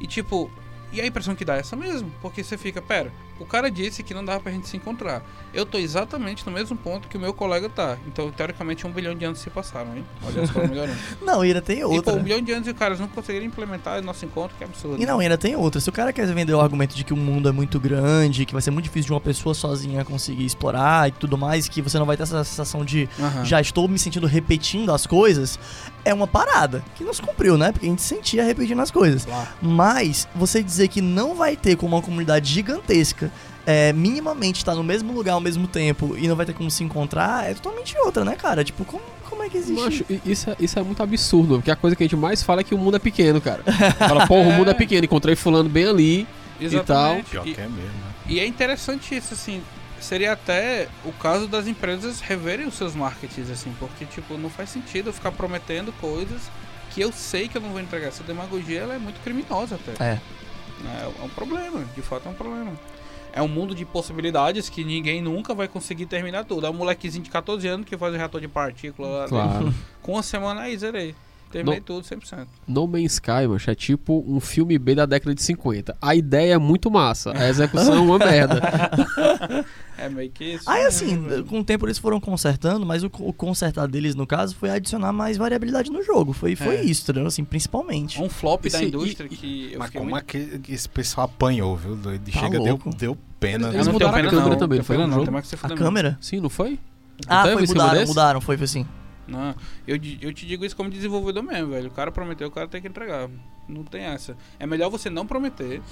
E tipo, e a impressão que dá é essa mesmo, porque você fica, pera, o cara disse que não dava pra gente se encontrar. Eu tô exatamente no mesmo ponto que o meu colega tá. Então, teoricamente, um bilhão de anos se passaram, hein? Olha só, melhorando. *laughs* Não, ainda tem E pô, outra. um bilhão de anos e os caras não conseguiram implementar nosso encontro, que absurdo. E não, ainda tem outra. Se o cara quer vender o argumento de que o mundo é muito grande, que vai ser muito difícil de uma pessoa sozinha conseguir explorar e tudo mais, que você não vai ter essa sensação de Aham. já estou me sentindo repetindo as coisas, é uma parada que não se cumpriu, né? Porque a gente sentia repetindo as coisas. Claro. Mas você dizer que não vai ter como uma comunidade gigantesca é, minimamente estar no mesmo lugar ao mesmo tempo e não vai ter como se encontrar, é totalmente outra, né, cara? Tipo, como, como é que existe? Macho, isso, é, isso é muito absurdo, porque a coisa que a gente mais fala é que o mundo é pequeno, cara. Fala, porra, o mundo é pequeno, encontrei fulano bem ali. Exatamente. Pior E- que é mesmo, né? E é interessante isso, assim. Seria até o caso das empresas reverem os seus marketings, assim, porque, tipo, não faz sentido eu ficar prometendo coisas que eu sei que eu não vou entregar. Essa demagogia, ela é muito criminosa até. É. né? É um problema, de fato é um problema. É um mundo de possibilidades que ninguém nunca vai conseguir terminar tudo. É um molequezinho de 14 anos que faz o reator de partícula lá dentro. Claro. *laughs* Com uma semana aí, zerei. Terminei Não- tudo 100%. No Man's Sky, mancho, é tipo um filme B da década de 50. A ideia é muito massa, a execução é uma merda. *laughs* É meio que isso. Aí né, assim, com o tempo eles foram consertando, mas o, o consertar deles, no caso, foi adicionar mais variabilidade no jogo. Foi, foi É. isso, entendeu? Assim, principalmente. um flop da Sim, e- indústria e- que eu Mas como muito... é que esse pessoal apanhou, viu? doido? Tá Chega, deu, deu pena. Eles? Eu não tenho mudaram a pena, câmera não. também, Não foi não. Tem se A câmera? Sim, não foi? Ah, Teve foi, mudaram, mudaram, foi, foi assim. Não, eu, eu te digo isso como desenvolvedor mesmo, velho. O cara prometeu, o cara tem que entregar. Não tem essa. É melhor você não prometer,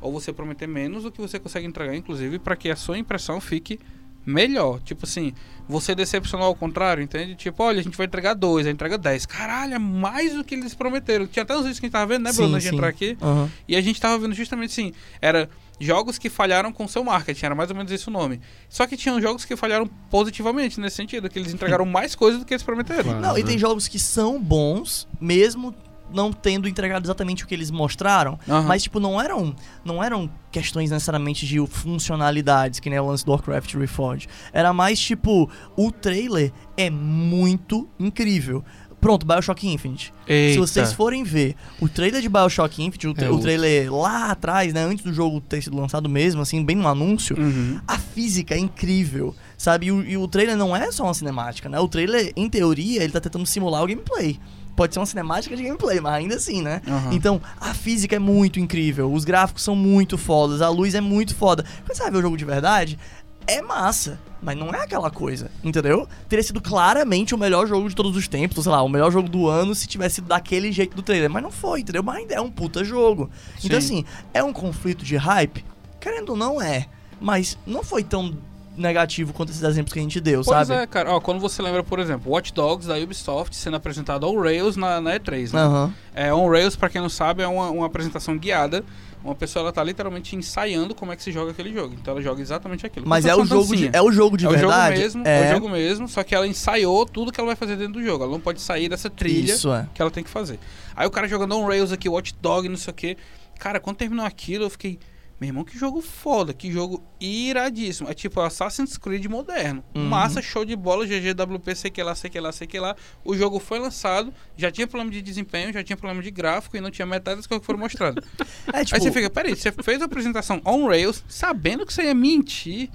ou você prometer menos do que você consegue entregar, inclusive, pra que a sua impressão fique melhor. Tipo assim, você decepcionou ao contrário, entende? Tipo, olha, a gente vai entregar dois, aí entrega dez. Caralho, é mais do que eles prometeram. Tinha até uns vídeos que a gente tava vendo, né, Bruno, de sim. entrar aqui. Aham. E a gente tava vendo justamente assim, era jogos que falharam com seu marketing, era mais ou menos esse o nome. Só que tinham jogos que falharam positivamente nesse sentido, que eles entregaram *laughs* mais coisas do que eles prometeram. Claro. Não, e tem jogos que são bons, mesmo não tendo entregado exatamente o que eles mostraram. Aham. Mas, tipo, não eram, não eram questões necessariamente de funcionalidades, que nem o lance do Warcraft Reforged. Era mais, tipo, o trailer é muito incrível. Pronto, Bioshock Infinite. Se Eita. vocês forem ver o trailer de Bioshock Infinite, o, tra- É o trailer lá atrás, né, antes do jogo ter sido lançado mesmo, assim, bem no anúncio, Uhum. a física é incrível, sabe? E o, e o trailer não é só uma cinemática, né? O trailer, em teoria, ele tá tentando simular o gameplay. Pode ser uma cinemática de gameplay, mas ainda assim, né? Aham. Então, a física é muito incrível, os gráficos são muito fodas, a luz é muito foda. Quando você vai ver o jogo de verdade, é massa. Mas não é aquela coisa, entendeu? Teria sido claramente o melhor jogo de todos os tempos, ou sei lá, o melhor jogo do ano se tivesse sido daquele jeito do trailer. Mas não foi, entendeu? Mas ainda é um puta jogo. Então, Sim. assim, é um conflito de hype? Querendo ou não, é. Mas não foi tão negativo quanto esses exemplos que a gente deu, Pois sabe? é, cara. Ó, quando você lembra, por exemplo, Watch Dogs da Ubisoft sendo apresentado on Rails na, na E3, né? Aham. É, on Rails, pra quem não sabe, é uma, uma apresentação guiada. Uma pessoa, ela tá literalmente ensaiando como é que se joga aquele jogo. Então ela joga exatamente aquilo. Mas é se o jogo de, é o jogo de É o jogo verdade. mesmo, é. o jogo mesmo, só que ela ensaiou tudo que ela vai fazer dentro do jogo. Ela não pode sair dessa trilha Isso é. que ela tem que fazer. Aí o cara jogando on Rails aqui, Watch Dog, não sei o que. Cara, quando terminou aquilo, eu fiquei. Meu irmão, que jogo foda, que jogo iradíssimo. É tipo Assassin's Creed moderno. Uhum. Massa, show de bola, GGWP, sei que lá, sei que lá, sei que lá. O jogo foi lançado, já tinha problema de desempenho, já tinha problema de gráfico e não tinha metade das coisas que foram mostradas. *laughs* É tipo, Aí você fica, peraí, você fez a apresentação on Rails, sabendo que você ia mentir.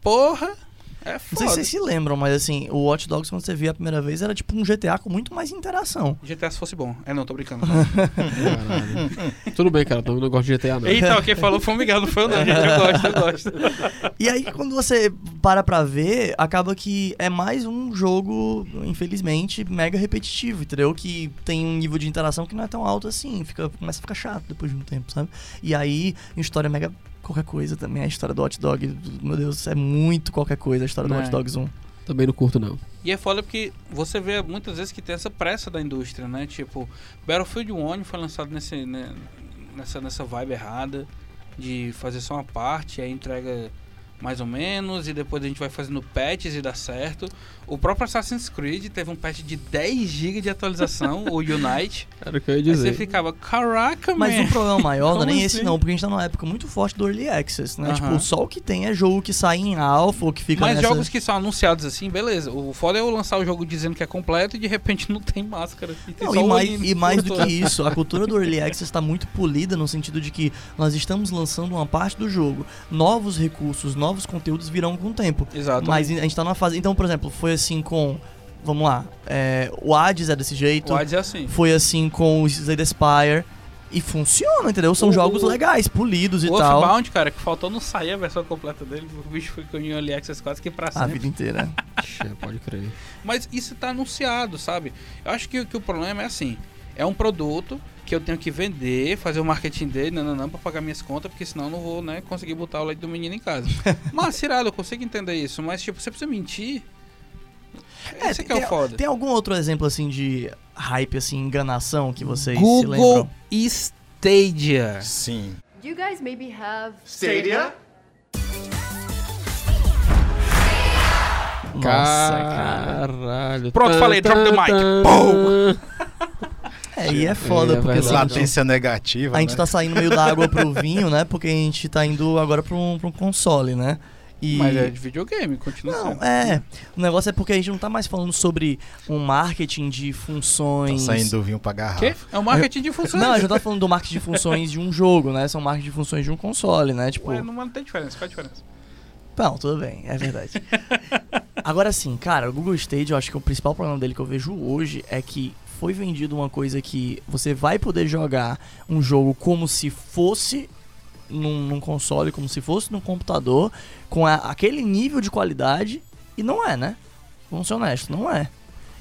Porra, é Não sei foda. se vocês se lembram, mas assim, o Watch Dogs, quando você via a primeira vez, era tipo um GTA com muito mais interação. GTA se fosse bom. É não, tô brincando. Caralho. Tudo bem, cara, eu não gosto de GTA, não. Eita, quem falou foi o Miguel, não foi eu não, gente. Eu gosto, eu gosto. E aí, quando você para pra ver, acaba que é mais um jogo, infelizmente, mega repetitivo, entendeu? Que tem um nível de interação que não é tão alto assim, fica, começa a ficar chato depois de um tempo, sabe? E aí, história mega qualquer coisa também. A história do Hot Dog, meu Deus, é muito qualquer coisa a história do É. Hot Dogs 1. Também não curto, não. E é foda porque você vê muitas vezes que tem essa pressa da indústria, né? Tipo, Battlefield 1 foi lançado nesse, né, nessa, nessa vibe errada de fazer só uma parte, aí entrega mais ou menos, e depois a gente vai fazendo patches e dá certo. O próprio Assassin's Creed teve um patch de 10 GB de atualização, o Unite. Era o que eu ia Aí você dizer. ficava, caraca, Mas man. o problema maior não é nem Como esse assim? não, porque a gente tá numa época muito forte do Early Access, né? Aham. Tipo, só o que tem é jogo que sai em alpha ou que fica Mas nessa... jogos que são anunciados assim, beleza. O foda é eu lançar o jogo dizendo que é completo e de repente não tem máscara. E, tem Não, só e mais, e mais do que isso, a cultura do Early Access está muito polida no sentido de que nós estamos lançando uma parte do jogo. Novos recursos, novos conteúdos virão com o tempo. Exato. Mas a gente tá numa fase. Então, por exemplo, foi assim com. Vamos lá. é, o Hades é desse jeito. o Hades é assim. Foi assim com o Slay Spire. E funciona, entendeu? São O- jogos o- legais, polidos e O tal. Earthbound, cara, que faltou não sair a versão completa dele, o bicho ficou em Early Access quase que pra A sempre. vida inteira. *laughs* Pode crer. Mas isso tá anunciado, sabe? Eu acho que, que o problema é assim, é um produto que eu tenho que vender, fazer o marketing dele, não, não, não, pra pagar minhas contas, porque senão eu não vou, né, conseguir botar o leite do menino em casa. *laughs* mas, Cirado, eu consigo entender isso, mas, tipo, você precisa mentir. Esse que é tem, o foda. tem algum outro exemplo assim de hype, assim, enganação que vocês se Google lembram? Stadia. Sim. Do you guys maybe have Stadia? Nossa, cara. Caralho. Pronto, falei, drop the mic. *laughs* É, e é foda, É, é porque assim, Latência negativa. A gente né? tá saindo meio da água pro vinho, né? Porque a gente tá indo agora pra um, pra um console, né? E... Mas é de videogame, continua Não, sendo. é. O negócio é porque a gente não tá mais falando sobre um marketing de Tá funções. saindo do vinho pra garrafa. Quê? É o marketing de funções. Não, a gente não tá falando do marketing de funções de um jogo, né? São marketing de funções de um console, né? Tipo. Ué, não, não tem diferença, qual a diferença? Não, tudo bem, é verdade. *laughs* Agora sim, cara, o Google Stage, eu acho que o principal problema dele que eu vejo hoje é que foi vendido uma coisa que você vai poder jogar um jogo como se fosse num, num console, como se fosse num computador, com a- aquele nível de qualidade, e não é, né? Vamos ser honestos, não é.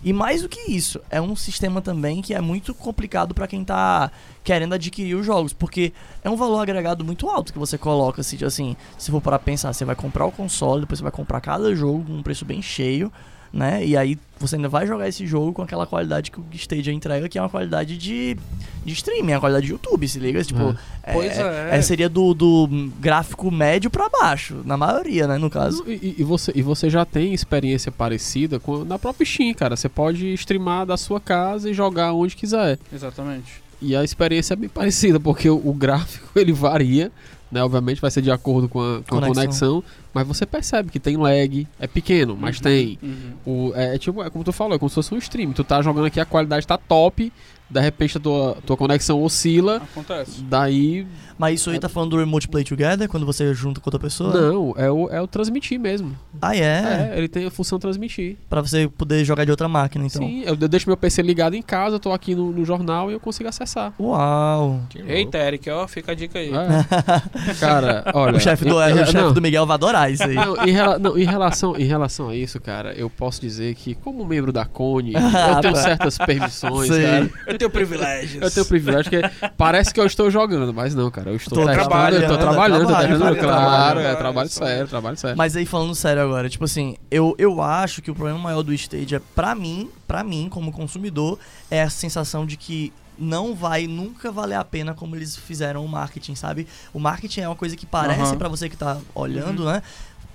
E mais do que isso, é um sistema também que é muito complicado pra quem tá querendo adquirir os jogos, porque é um valor agregado muito alto que você coloca, assim, assim, se for para pensar, você vai comprar o console, depois você vai comprar cada jogo com um preço bem cheio, né? E aí você ainda vai jogar esse jogo com aquela qualidade que o Stadia entrega, que é uma qualidade de, de streaming, é uma qualidade de YouTube, se liga? Tipo, é, Pois é. é, seria do, do gráfico médio pra baixo, na maioria, né, no caso. E, e- você, e você já tem experiência parecida com, na própria Steam, cara. Você pode streamar da sua casa e jogar onde quiser. Exatamente. E a experiência é bem parecida, porque o, o gráfico *laughs* ele varia, né? Obviamente vai ser de acordo com a, com a Conexão. Mas você percebe que tem lag, é pequeno, mas tem. Uhum. O, é, é tipo, é como tu falou, é como se fosse um stream. Tu tá jogando aqui, a qualidade tá top, de repente a tua, tua conexão oscila, Acontece. daí. Mas isso aí tá falando do Remote Play Together, quando você junta com outra pessoa? Não, é o, é o transmitir mesmo. Ah, é? É. ele tem a função transmitir. Pra você poder jogar de outra máquina, então. Sim, eu, eu deixo meu PC ligado em casa, eu tô aqui no, no jornal e eu consigo acessar. Uau. Eita, Eric, ó, fica a dica aí. É. *laughs* Cara, olha. o chefe do, em- o não, do Miguel vai adorar isso aí. Não, em, rela- não, em relação, em relação a isso, cara, eu posso dizer que, como membro da Cone, eu tenho *laughs* certas permissões, Sei. cara. Eu tenho privilégios. Eu tenho privilégio que parece que eu estou jogando, mas não, cara, eu estou Tô testando, trabalhando, eu tô é trabalhando, tô trabalho, testando, trabalho, claro, trabalho, é trabalho sério, trabalho sério. Mas aí falando sério agora, tipo assim, eu, eu acho que o problema maior do Stadia, pra mim, pra mim, como consumidor, é a sensação de que não vai nunca valer a pena como eles fizeram o marketing, sabe? O marketing é uma coisa que parece Aham. pra você que tá olhando, Uhum. né?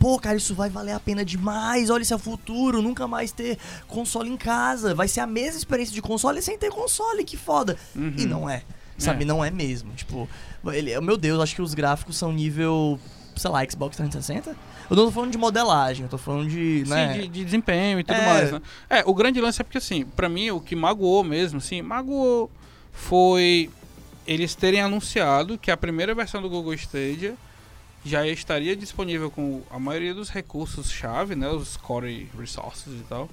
Pô, cara, isso vai valer a pena demais. Olha, esse é o futuro. Nunca mais ter console em casa. Vai ser a mesma experiência de console sem ter console. Que foda. Uhum. E não é. Sabe? É. Não é mesmo. Tipo, ele, meu Deus, acho que os gráficos são nível, sei lá, Xbox 360. Eu não tô falando de modelagem, eu tô falando de, né? Sim, de, de desempenho e tudo É. mais, né? É, o grande lance é porque, assim, pra mim, o que magoou mesmo, assim, magoou foi eles terem anunciado que a primeira versão do Google Stadia já estaria disponível com a maioria dos recursos-chave, né? Os core resources e tal.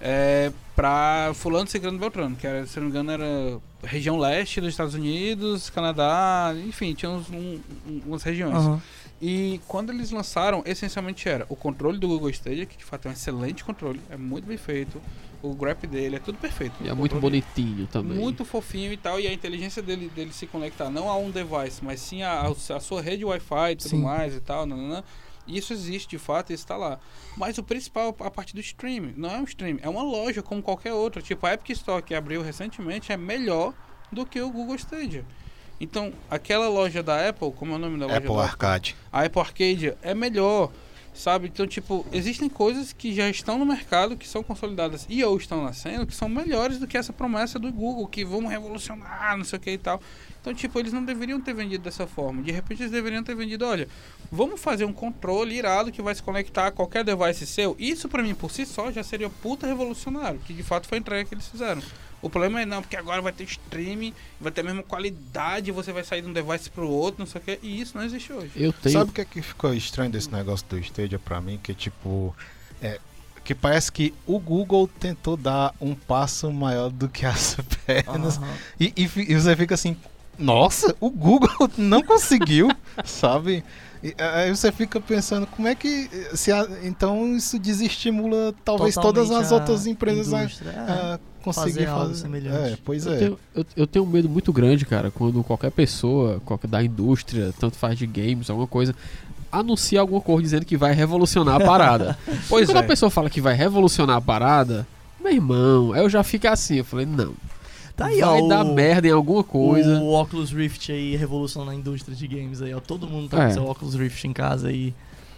É, pra fulano, ciclano, beltrano, que era, se não me engano era região leste dos Estados Unidos, Canadá, enfim, tinha uns, um- um- umas regiões. Aham. E quando eles lançaram, essencialmente era o controle do Google Stadia, que de fato é um excelente controle, é muito bem feito. O grip dele é tudo perfeito. E é muito bonitinho também. Muito fofinho e tal, e a inteligência dele, dele se conectar não a um device, mas sim a, a sua rede Wi-Fi e tudo Sim. mais e tal, nananã. Isso existe de fato, isso está lá. Mas o principal, a parte do stream, não é um stream, é uma loja como qualquer outra. Tipo, a Epic Store que abriu recentemente é melhor do que o Google Stadia. Então, aquela loja da Apple, como é o nome da loja Apple da Arcade. a Apple Arcade é melhor, sabe? Então, tipo, existem coisas que já estão no mercado, que são consolidadas e ou estão nascendo, que são melhores do que essa promessa do Google, que vão revolucionar, não sei o que e tal. Então, tipo, eles não deveriam ter vendido dessa forma. De repente, eles deveriam ter vendido, olha, vamos fazer um controle irado que vai se conectar a qualquer device seu. Isso, pra mim, por si só, já seria puta revolucionário, que de fato foi a entrega que eles fizeram. O problema é não, porque agora vai ter streaming, vai ter a mesma qualidade, você vai sair de um device pro outro, não sei o que, e isso não existe hoje. Eu tenho. Sabe o que, é que ficou estranho desse negócio do Stadia pra mim? Que tipo. É, que parece que o Google tentou dar um passo maior do que as *laughs* pernas. Aham. E, e e você fica assim, nossa, o Google *laughs* não conseguiu, *laughs* sabe? E aí você fica pensando, como é que. Se a- então isso desestimula talvez todas Totalmente as a outras empresas a, é. a conseguir fazer algo semelhante. É, pois Eu é. tenho, eu, eu tenho um medo muito grande, cara, quando qualquer pessoa, qualquer da indústria, tanto faz de games, alguma coisa, anuncia alguma coisa dizendo que vai revolucionar a parada. *laughs* Pois quando é. a pessoa fala que vai revolucionar a parada, meu irmão, aí eu já fico assim, eu falei, não. Tá aí, vai ó. dar o, merda em alguma coisa. O Oculus Rift aí, revolução na indústria de games aí, ó. Todo mundo tá É. com seu Oculus Rift em casa aí,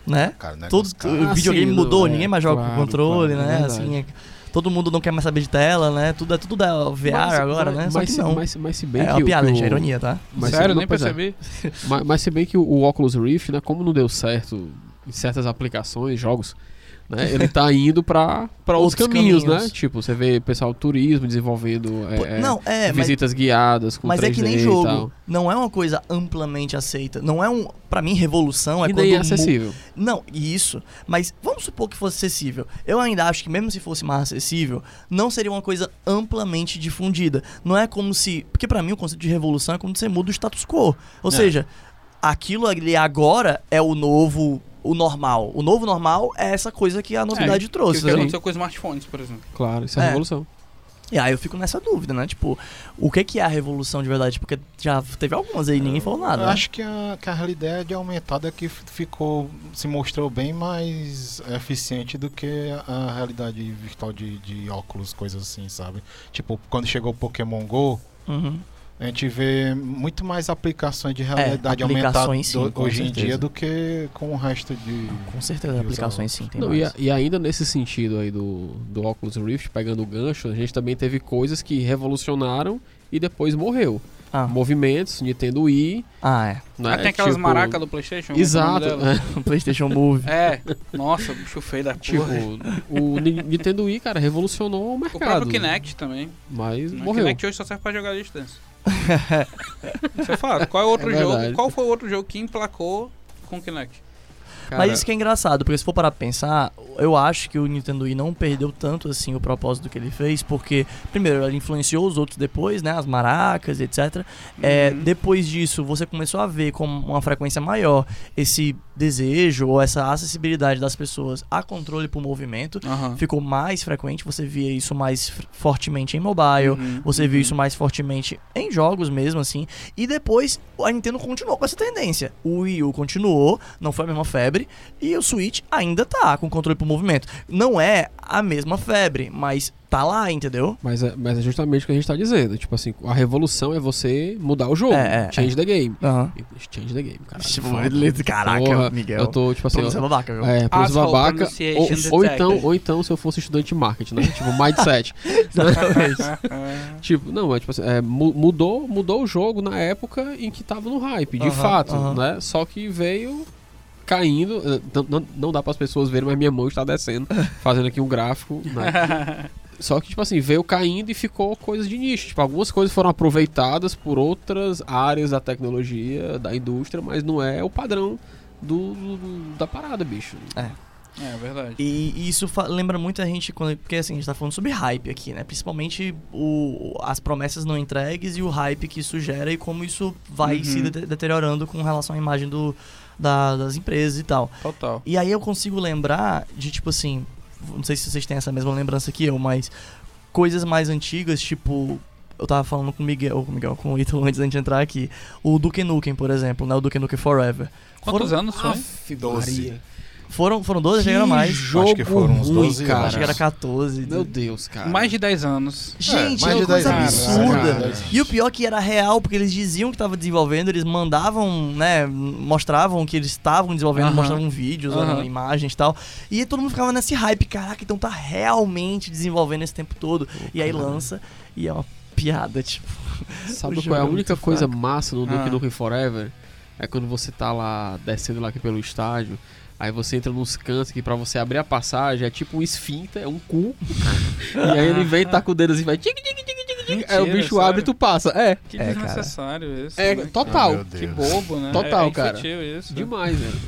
né? Cara, né, Todo, cara? o videogame sim, mudou, não, é, ninguém mais joga com claro, controle, claro, é né? verdade. Assim, é- todo mundo não quer mais saber de tela, né? Tudo é tudo da VR Mas- agora, mas- né? Só Mas, que se- não. mas, mas se bem é que. uma o- piada, que gente, é ironia, tá? Sério, não, nem é. percebi. *laughs* Mas, mas se bem que o, o Oculus Rift, né, como não deu certo em certas aplicações, jogos, né, ele tá indo pra outros, caminhos, caminhos. né? Tipo, você vê pessoal turismo desenvolvendo é, é, não, é, mas, visitas guiadas com mas 3D é que nem jogo. Não é uma coisa amplamente aceita. Não é um. Pra mim, revolução é e quando. nem é acessível. Não, isso. Mas vamos supor que fosse acessível. Eu ainda acho que mesmo se fosse mais acessível, não seria uma coisa amplamente difundida. Não é como se, porque pra mim o conceito de revolução é quando você muda o status quo. Ou É. seja, aquilo ali agora é o novo, o normal. O novo normal é essa coisa que a novidade Que trouxe. o que entendeu? aconteceu com smartphones, por exemplo. Claro, isso é, É. revolução. E aí eu fico nessa dúvida, né? Tipo, o que que é a revolução de verdade? Porque já teve algumas aí e ninguém falou nada. Eu né? acho que a, que a realidade aumentada que f- ficou, se mostrou bem mais eficiente do que a realidade virtual de, de óculos, coisas assim, sabe? Tipo, quando chegou o Pokémon GO, Uhum. A gente vê muito mais aplicações de realidade aumentada É, aplicações, sim, do- com hoje em dia do que com o resto de. Com certeza, aplicações sim, tem Não, e, a- e ainda nesse sentido aí do, do Oculus Rift, pegando o gancho, a gente também teve coisas que revolucionaram e depois morreu. Ah. movimentos, Nintendo Wii. Ah, é. Né? Ah, tem aquelas Tipo, maracas do Playstation? Exato. como é o. O PlayStation Move. É, nossa, bicho feio da Tipo, porra. o Ni- Nintendo Wii, cara, revolucionou o O mercado. próprio Kinect também. Mas O morreu. Kinect hoje só serve pra jogar distância. *laughs* Você fala, qual é outro É jogo? Qual foi o outro jogo que emplacou com o Kinect? Cara, Mas isso que é engraçado, porque se for parar pra pensar, eu acho que o Nintendo Wii não perdeu tanto assim o propósito que ele fez, porque, primeiro, ele influenciou os outros depois, né? As maracas, etc. É, Uhum. depois disso, você começou a ver com uma frequência maior esse desejo ou essa acessibilidade das pessoas a controle por movimento. Aham. Ficou mais frequente, você via isso mais fortemente em mobile, Uhum, você viu uhum. isso mais fortemente em jogos mesmo, assim. E depois a Nintendo continuou com essa tendência. O Wii U continuou, não foi a mesma febre. E o Switch ainda tá com controle por movimento. Não é a mesma febre, mas tá lá, entendeu? Mas é, mas é justamente o que a gente tá dizendo. Tipo assim, a revolução é você mudar o jogo. É, é, change the game. Aham. Change the game, cara. Tipo, Caraca, Porra, Miguel. Eu tô, tipo assim, ó, babaca, viu? é, pros Asshole babaca. Ou, ou então, ou então, se eu fosse estudante de marketing, né? Tipo, mindset. *laughs* Exatamente. *laughs* tipo, não, é tipo assim, é, mu- mudou, mudou o jogo na época em que tava no hype, de Aham, fato, aham. né? Só que veio caindo. eh, Não, não, não dá para as pessoas verem, mas minha mão está descendo, *laughs* fazendo aqui um gráfico, né? *laughs* Só que, tipo assim, veio caindo e ficou coisas de nicho. Tipo, algumas coisas foram aproveitadas por outras áreas da tecnologia, da indústria, mas não é o padrão do, do- da parada, bicho. É verdade. E, e isso lembra muito a gente quando. Porque assim, a gente tá falando sobre hype aqui, né? Principalmente o, as promessas não entregues e o hype que isso gera e como isso vai Uhum. se de- deteriorando com relação à imagem do, da- das empresas e tal. Total. E aí eu consigo lembrar de, tipo assim, não sei se vocês têm essa mesma lembrança que eu, mas coisas mais antigas, tipo. Eu tava falando com o Miguel, com o Miguel, com o Ítalo antes da gente entrar aqui. O Duke Nukem, por exemplo, né? O Duke Nukem Forever. Quantos Foram- anos foi? Aff, Doze. Foram, foram 12, já era mais. jogo Acho que foram uns ruim, 12 cara. Acho que era 14. Meu Deus, cara. Mais de 10 anos. Gente, É, é mais uma de coisa 10 anos. absurda. Cara. E o pior é que era real, porque eles diziam que estavam desenvolvendo, eles mandavam, né, mostravam que eles estavam desenvolvendo, Aham. mostravam vídeos, Aham. né, imagens e tal. E todo mundo ficava nesse hype, caraca, então tá realmente desenvolvendo esse tempo todo. E aí lança, e é uma piada, tipo. *laughs* Sabe qual é a é única coisa fraco. massa no Duke Ah. Nukem Forever? É quando você tá lá descendo lá aqui pelo estádio, aí você entra nos cantos que pra você abrir a passagem é tipo um esfíncter, é um cu. *laughs* e aí ele vem, tá com o dedo assim, vai tig, tig, tig, tig, tig. Aí o bicho abre e tu passa. É, Que É, cara. desnecessário isso. é né? total. Oh, Que bobo, né? Total, é, é cara. isso. Demais, velho.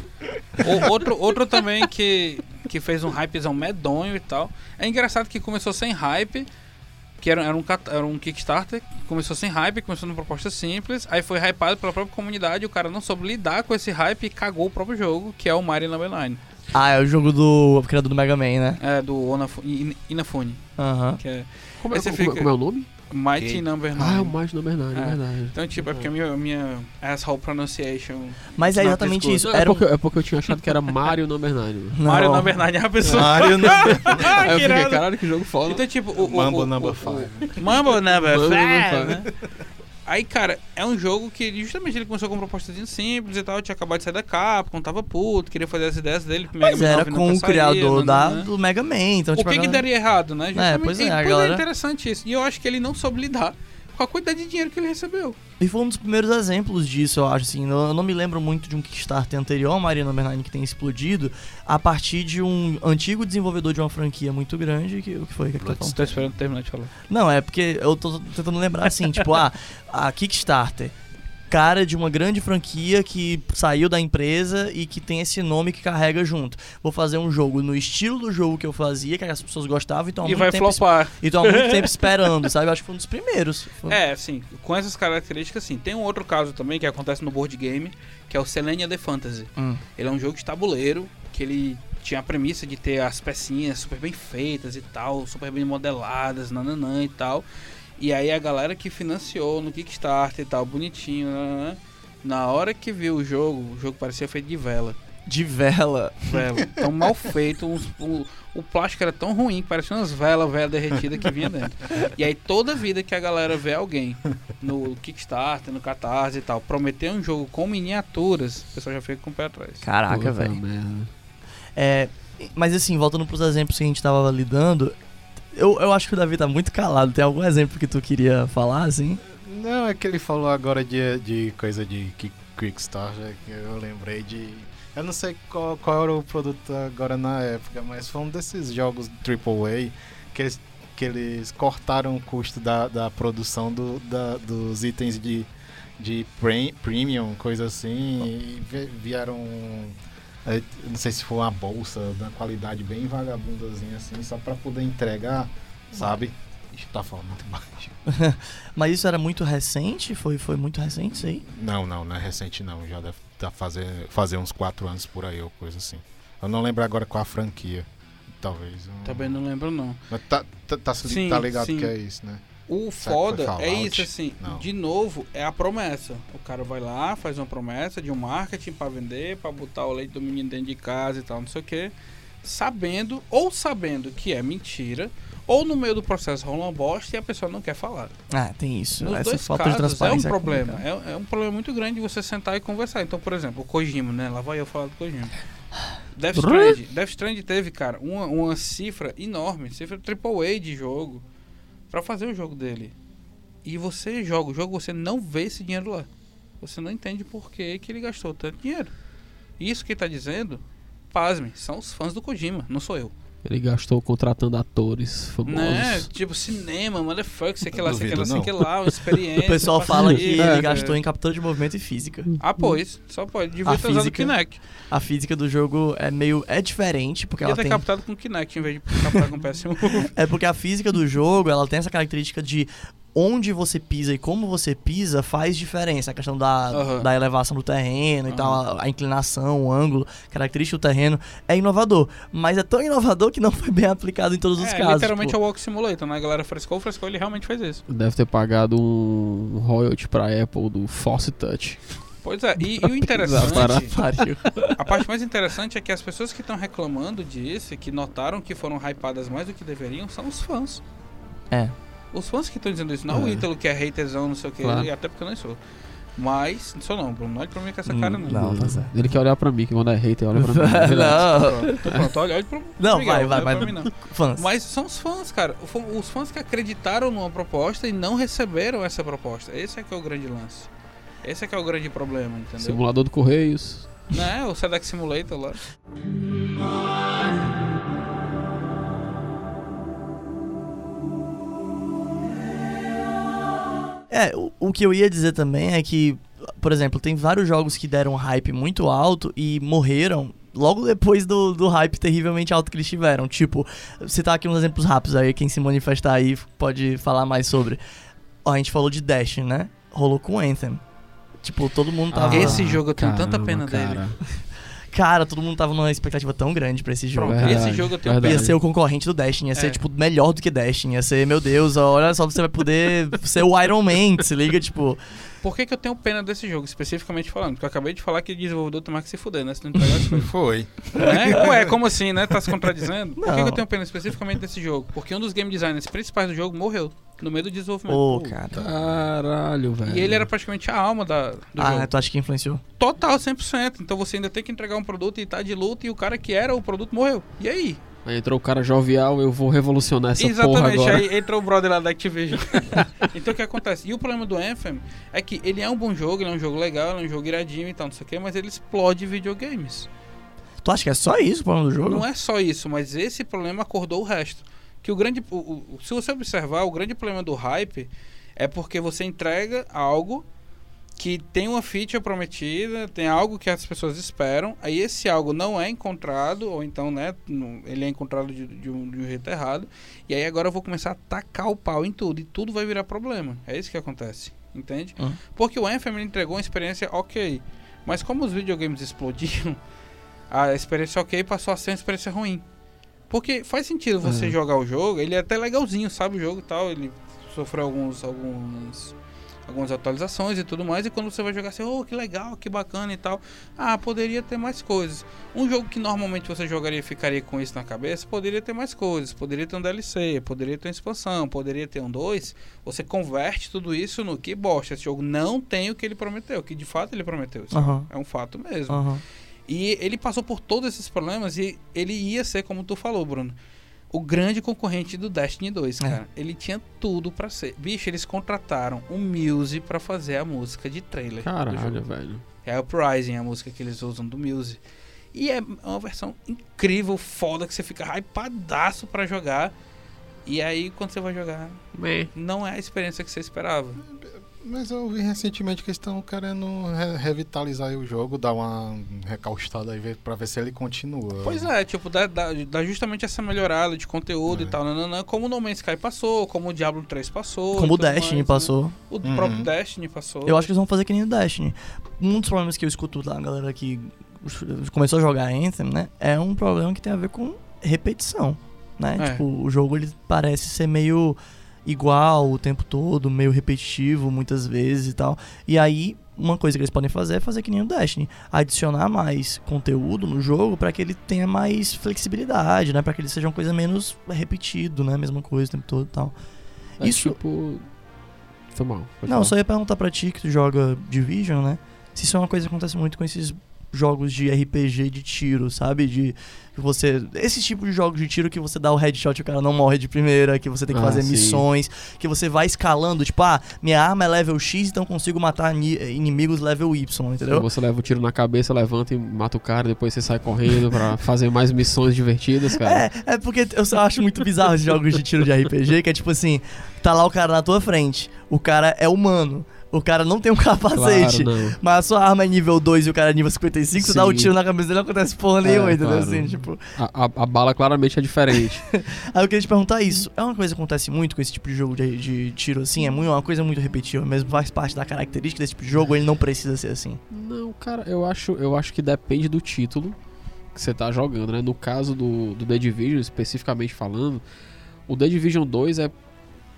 O- outro, outro também que, que fez um hypezão medonho e tal. É engraçado que começou sem hype, que era, era, um, era um Kickstarter, começou sem hype, começou numa proposta simples, aí foi hypado pela própria comunidade, o cara não soube lidar com esse hype e cagou o próprio jogo, que é o Mario Number 9. Ah, é o jogo do criador do Mega Man, né? É, do In- Inafune, Aham. que é Como é, como- fica- como é o nome? Mighty Ok. Number 9. Ah, é o mais no Bernardo, é É. verdade. Então, tipo, é porque a minha, minha asshole pronunciation. Mas é exatamente isso. Não, é, Era um... porque, é porque eu tinha achado que era Mario no Bernardo. Não. Mario Number 9 é a pessoa. Mario *laughs* não. Aí eu que fiquei, caralho, que jogo foda. Então, tipo, o. o- Mambo o- Number o- Five. o- Mambo Number Mambo 5. Né? Aí, cara, é um jogo que justamente ele começou com uma propostazinha simples e tal. Tinha acabado de sair da Capcom, tava puto, queria fazer as ideias dele. pro Mas Mega Man era 9 com o criador né, da, né? do Mega Man. Então, O tipo, que, que daria errado, né? Justamente- pois é, e, pois galera- é interessante isso. E eu acho que ele não soube lidar com a quantidade de dinheiro que ele recebeu. E foi um dos primeiros exemplos disso, eu acho, assim. Eu não me lembro muito de um Kickstarter anterior Number 9 que tem explodido a partir de um antigo desenvolvedor de uma franquia muito grande. Que, o que foi? Que, tá falando? Estou esperando terminar de falar. Não, é porque eu tô tentando lembrar assim, tipo, ah, a Kickstarter. Cara de uma grande franquia que saiu da empresa e que tem esse nome que carrega junto. Vou fazer um jogo no estilo do jogo que eu fazia, que as pessoas gostavam, então há E vai tempo flopar. E tô há muito tempo *laughs* esperando, sabe? Eu acho que foi um dos primeiros. É, assim, com essas características, sim. Tem um outro caso também que acontece no board game, que é o Selenia The Fantasy. Hum. Ele é um jogo de tabuleiro, que ele tinha a premissa de ter as pecinhas super bem feitas e tal, super bem modeladas, nananã e tal. E aí a galera que financiou no Kickstarter e tal, bonitinho, nananã, na hora que viu o jogo, o jogo parecia feito de vela. De vela. Vela. Tão mal feito, uns- o, o plástico era tão ruim que parecia umas velas, vela derretida que vinha dentro. E aí toda vida que a galera vê alguém no Kickstarter, no Catarse e tal, prometer um jogo com miniaturas, o pessoal já fica com o pé atrás. Caraca, velho. É, mas assim, voltando pros exemplos que a gente tava lidando, eu, eu acho que o Davi tá muito calado. Tem algum exemplo que tu queria falar, assim? Não, é que ele falou agora de, de coisa de Ki- Quickstar, já que eu lembrei de. Eu não sei qual, qual era o produto agora na época, mas foi um desses jogos AAA que eles, que eles cortaram o custo da, da produção do, da- dos itens de, de pre- premium, coisa assim, e vi- vieram. Eh, Não sei se foi uma bolsa da qualidade bem vagabundazinha assim, só pra poder entregar, sabe? Ixi, tá falando muito baixo. *laughs* Mas isso era muito recente? Foi, foi muito recente isso aí? Não, não, não é recente não. Já deve tá fazer, fazer uns 4 anos por aí ou coisa assim. Eu não lembro agora qual a franquia. Talvez. um- Também não lembro, não. Mas tá, tá, tá, Sim, tá ligado sim. que é isso, né? O foda é isso, assim, Não. de novo, é a promessa. O cara vai lá, faz uma promessa de um marketing pra vender, pra botar o leite do menino dentro de casa e tal, não sei o que. Sabendo, ou sabendo que é mentira, ou no meio do processo rola uma bosta e a pessoa não quer falar. Ah, tem isso. Nos Essa dois falta de casos é um transparência. problema. complicada. É, é um problema muito grande você sentar e conversar. Então, por exemplo, o Kojima, né? Lá vai eu falar do Kojima. Death Strand. Death Strand teve, cara, uma, uma cifra enorme, cifra AAA de jogo, pra fazer o jogo dele. E você joga o jogo, você não vê esse dinheiro lá. Você não entende por que, que ele gastou tanto dinheiro. Isso que tá dizendo, pasme, são os fãs do Kojima, não sou eu. Ele gastou contratando atores famosos. Né? Tipo, cinema, motherfucker, sei que lá, sei que lá, sei que lá, uma *laughs* experiência. O pessoal fala que É, ele é. gastou em captura de movimento e física. Ah, pois, só pode. Devia A ter usado o física- Kinect. A física do jogo é meio. é diferente, porque Devia ela ter tem. captado com o Kinect em vez de captar com o PS1. *laughs* É porque a física do jogo, ela tem essa característica de onde você pisa e como você pisa faz diferença. A questão da, Aham. da elevação do terreno e Aham. tal, a, a inclinação, o ângulo, característica do terreno. É inovador. Mas é tão inovador que não foi bem aplicado em todos os é, casos. literalmente tipo, é o Walk Simulator, né? A galera frescou, frescou, ele realmente fez isso. Deve ter pagado um royalty pra Apple do Force Touch. Pois é, e, e o *laughs* interessante, *laughs* a parte mais interessante é que as pessoas que estão reclamando disso, e que notaram que foram hypadas mais do que deveriam, são os fãs. É. Os fãs que estão dizendo isso, não o É. Ítalo que é haterzão, não sei o que, Claro. e até porque eu não sou. Mas, não sou não, Bruno, não olhe pra mim com essa cara não. Não, tá certo. Ele quer olhar pra mim, que quando é hater, olha pra mim. *laughs* Não, Pronto, pronto, olha, olha pro Não, Miguel, vai, vai, olha vai. pra mim, não. fãs. Mas são os fãs, cara. O Os fãs que acreditaram numa proposta e não receberam essa proposta. Esse é que é o grande lance. Esse é que é o grande problema, entendeu? Simulador do Correios. Né? O Sedex Simulator lá. É, o, o que eu ia dizer também é que, por exemplo, tem vários jogos que deram um hype muito alto e morreram logo depois do, do hype terrivelmente alto que eles tiveram. Tipo, citar aqui uns exemplos rápidos aí, quem se manifestar aí pode falar mais sobre. Ó, a gente falou de Dash, né? Rolou com Anthem. Tipo, todo mundo tava. Esse jogo eu tenho tanta caramba, pena dele. *laughs* cara. Todo mundo tava numa expectativa tão grande pra esse jogo. Verdade, esse jogo eu tenho verdade. Ia ser o concorrente do Destiny, ia ser, É. tipo, melhor do que Destiny. Ia ser, meu Deus, olha só, você vai poder *laughs* ser o Iron Man, se liga, tipo. Por que, que eu tenho pena desse jogo, especificamente falando? Porque eu acabei de falar que o desenvolvedor tem mais que se fuder, né? Se não entregar as coisas. Foi. né? Ué, como assim, né? Tá se contradizendo? Por que, que eu tenho pena especificamente desse jogo? Porque um dos game designers principais do jogo morreu no meio do desenvolvimento. Ô, cara. Caralho, velho. E ele era praticamente a alma da, do Ah, jogo. tu acha que influenciou? Total, 100%. Então você ainda tem que entregar um produto e tá de luta e o cara que era o produto morreu. E aí? Aí entrou o cara jovial, eu vou revolucionar essa porra Exatamente, agora. aí entrou o brother lá da Activision. *laughs* então o que acontece? E o problema do Anthem é que ele é um bom jogo, ele é um jogo legal, ele é um jogo iradinho e tal, não sei o que, mas ele explode videogames. Tu acha que é só isso o problema do jogo? Não é só isso, mas esse problema acordou o resto. Que o grande. o- o- se você observar, o grande problema do hype é porque você entrega algo que tem uma feature prometida, tem algo que as pessoas esperam, aí esse algo não é encontrado, ou então, né, ele é encontrado de, de um, de um jeito errado, e aí agora eu vou começar a tacar o pau em tudo, e tudo vai virar problema. É isso que acontece, entende? Uhum. Porque o Anthem entregou uma experiência ok, mas como os videogames explodiram, *laughs* a experiência ok passou a ser uma experiência ruim. Porque faz sentido você Uhum. jogar o jogo, ele é até legalzinho, sabe o jogo e tal, ele sofreu alguns, alguns, algumas atualizações e tudo mais, e quando você vai jogar assim, oh, que legal, que bacana e tal, ah, poderia ter mais coisas. Um jogo que normalmente você jogaria e ficaria com isso na cabeça, poderia ter mais coisas, poderia ter um DLC, poderia ter uma expansão, poderia ter um 2, você converte tudo isso no que bosta, esse jogo não tem o que ele prometeu, que de fato ele prometeu, isso Aham. é um fato mesmo. Aham. E ele passou por todos esses problemas e ele ia ser como tu falou, Bruno. O grande concorrente do Destiny 2, É. cara. Ele tinha tudo pra ser. Bicho, eles contrataram o Muse pra fazer a música de trailer Caralho, velho. É Uprising, a música que eles usam do Muse. E é uma versão incrível, foda, que você fica hypadaço pra jogar. E aí, quando você vai jogar, não é a experiência que você esperava. Mas eu vi recentemente que eles estão querendo re- revitalizar aí o jogo, dar uma recaustada aí pra ver se ele continua. Pois é, tipo, dá, dá- dá justamente essa melhorada de conteúdo É. e tal, nananã, como o No Man's Sky passou, como o Diablo 3 passou. Como o Destiny mais, né? passou. O Uhum. próprio Destiny passou. Eu acho que eles vão fazer que nem o Destiny. Um dos problemas que eu escuto da galera que começou a jogar Anthem, né? É um problema que tem a ver com repetição, né? É. Tipo, o jogo ele parece ser meio igual o tempo todo, meio repetitivo muitas vezes e tal. E aí, uma coisa que eles podem fazer é fazer que nem o Destiny, adicionar mais conteúdo no jogo para que ele tenha mais flexibilidade, né? Para que ele seja uma coisa menos repetido, né? Mesma coisa o tempo todo e tal. É Isso- tipo. Foi mal. Não, eu falar. só ia perguntar pra ti que tu joga Division, né? Se isso é uma coisa que acontece muito com esses jogos de RPG de tiro, sabe? De você. Esse tipo de jogos de tiro que você dá o headshot e o cara não morre de primeira, que você tem que Ah, fazer sim. missões, que você vai escalando, tipo, ah, minha arma é level X, então eu consigo matar ni- inimigos level Y, entendeu? Você leva o tiro na cabeça, levanta e mata o cara, depois você sai correndo pra *laughs* fazer mais missões divertidas, cara. É, é porque eu só acho muito bizarro esses jogos de tiro de RPG, que é tipo assim, tá lá o cara na tua frente, o cara é humano, o cara não tem um capacete, Claro. Mas a sua arma é nível 2 e o cara é nível 55, você dá o Sim. tiro na cabeça dele não acontece porra nenhuma, É, entendeu? claro. Assim, tipo. A, a- a bala claramente é diferente. *laughs* Aí eu queria te perguntar isso. É uma coisa que acontece muito com esse tipo de jogo de, de tiro assim? É muito, uma coisa muito repetitiva mesmo? Faz parte da característica desse tipo de jogo ele não precisa ser assim? Não, cara, eu acho, eu acho que depende do título que você tá jogando, né? No caso do, do The Division, especificamente falando, o The Division 2 é.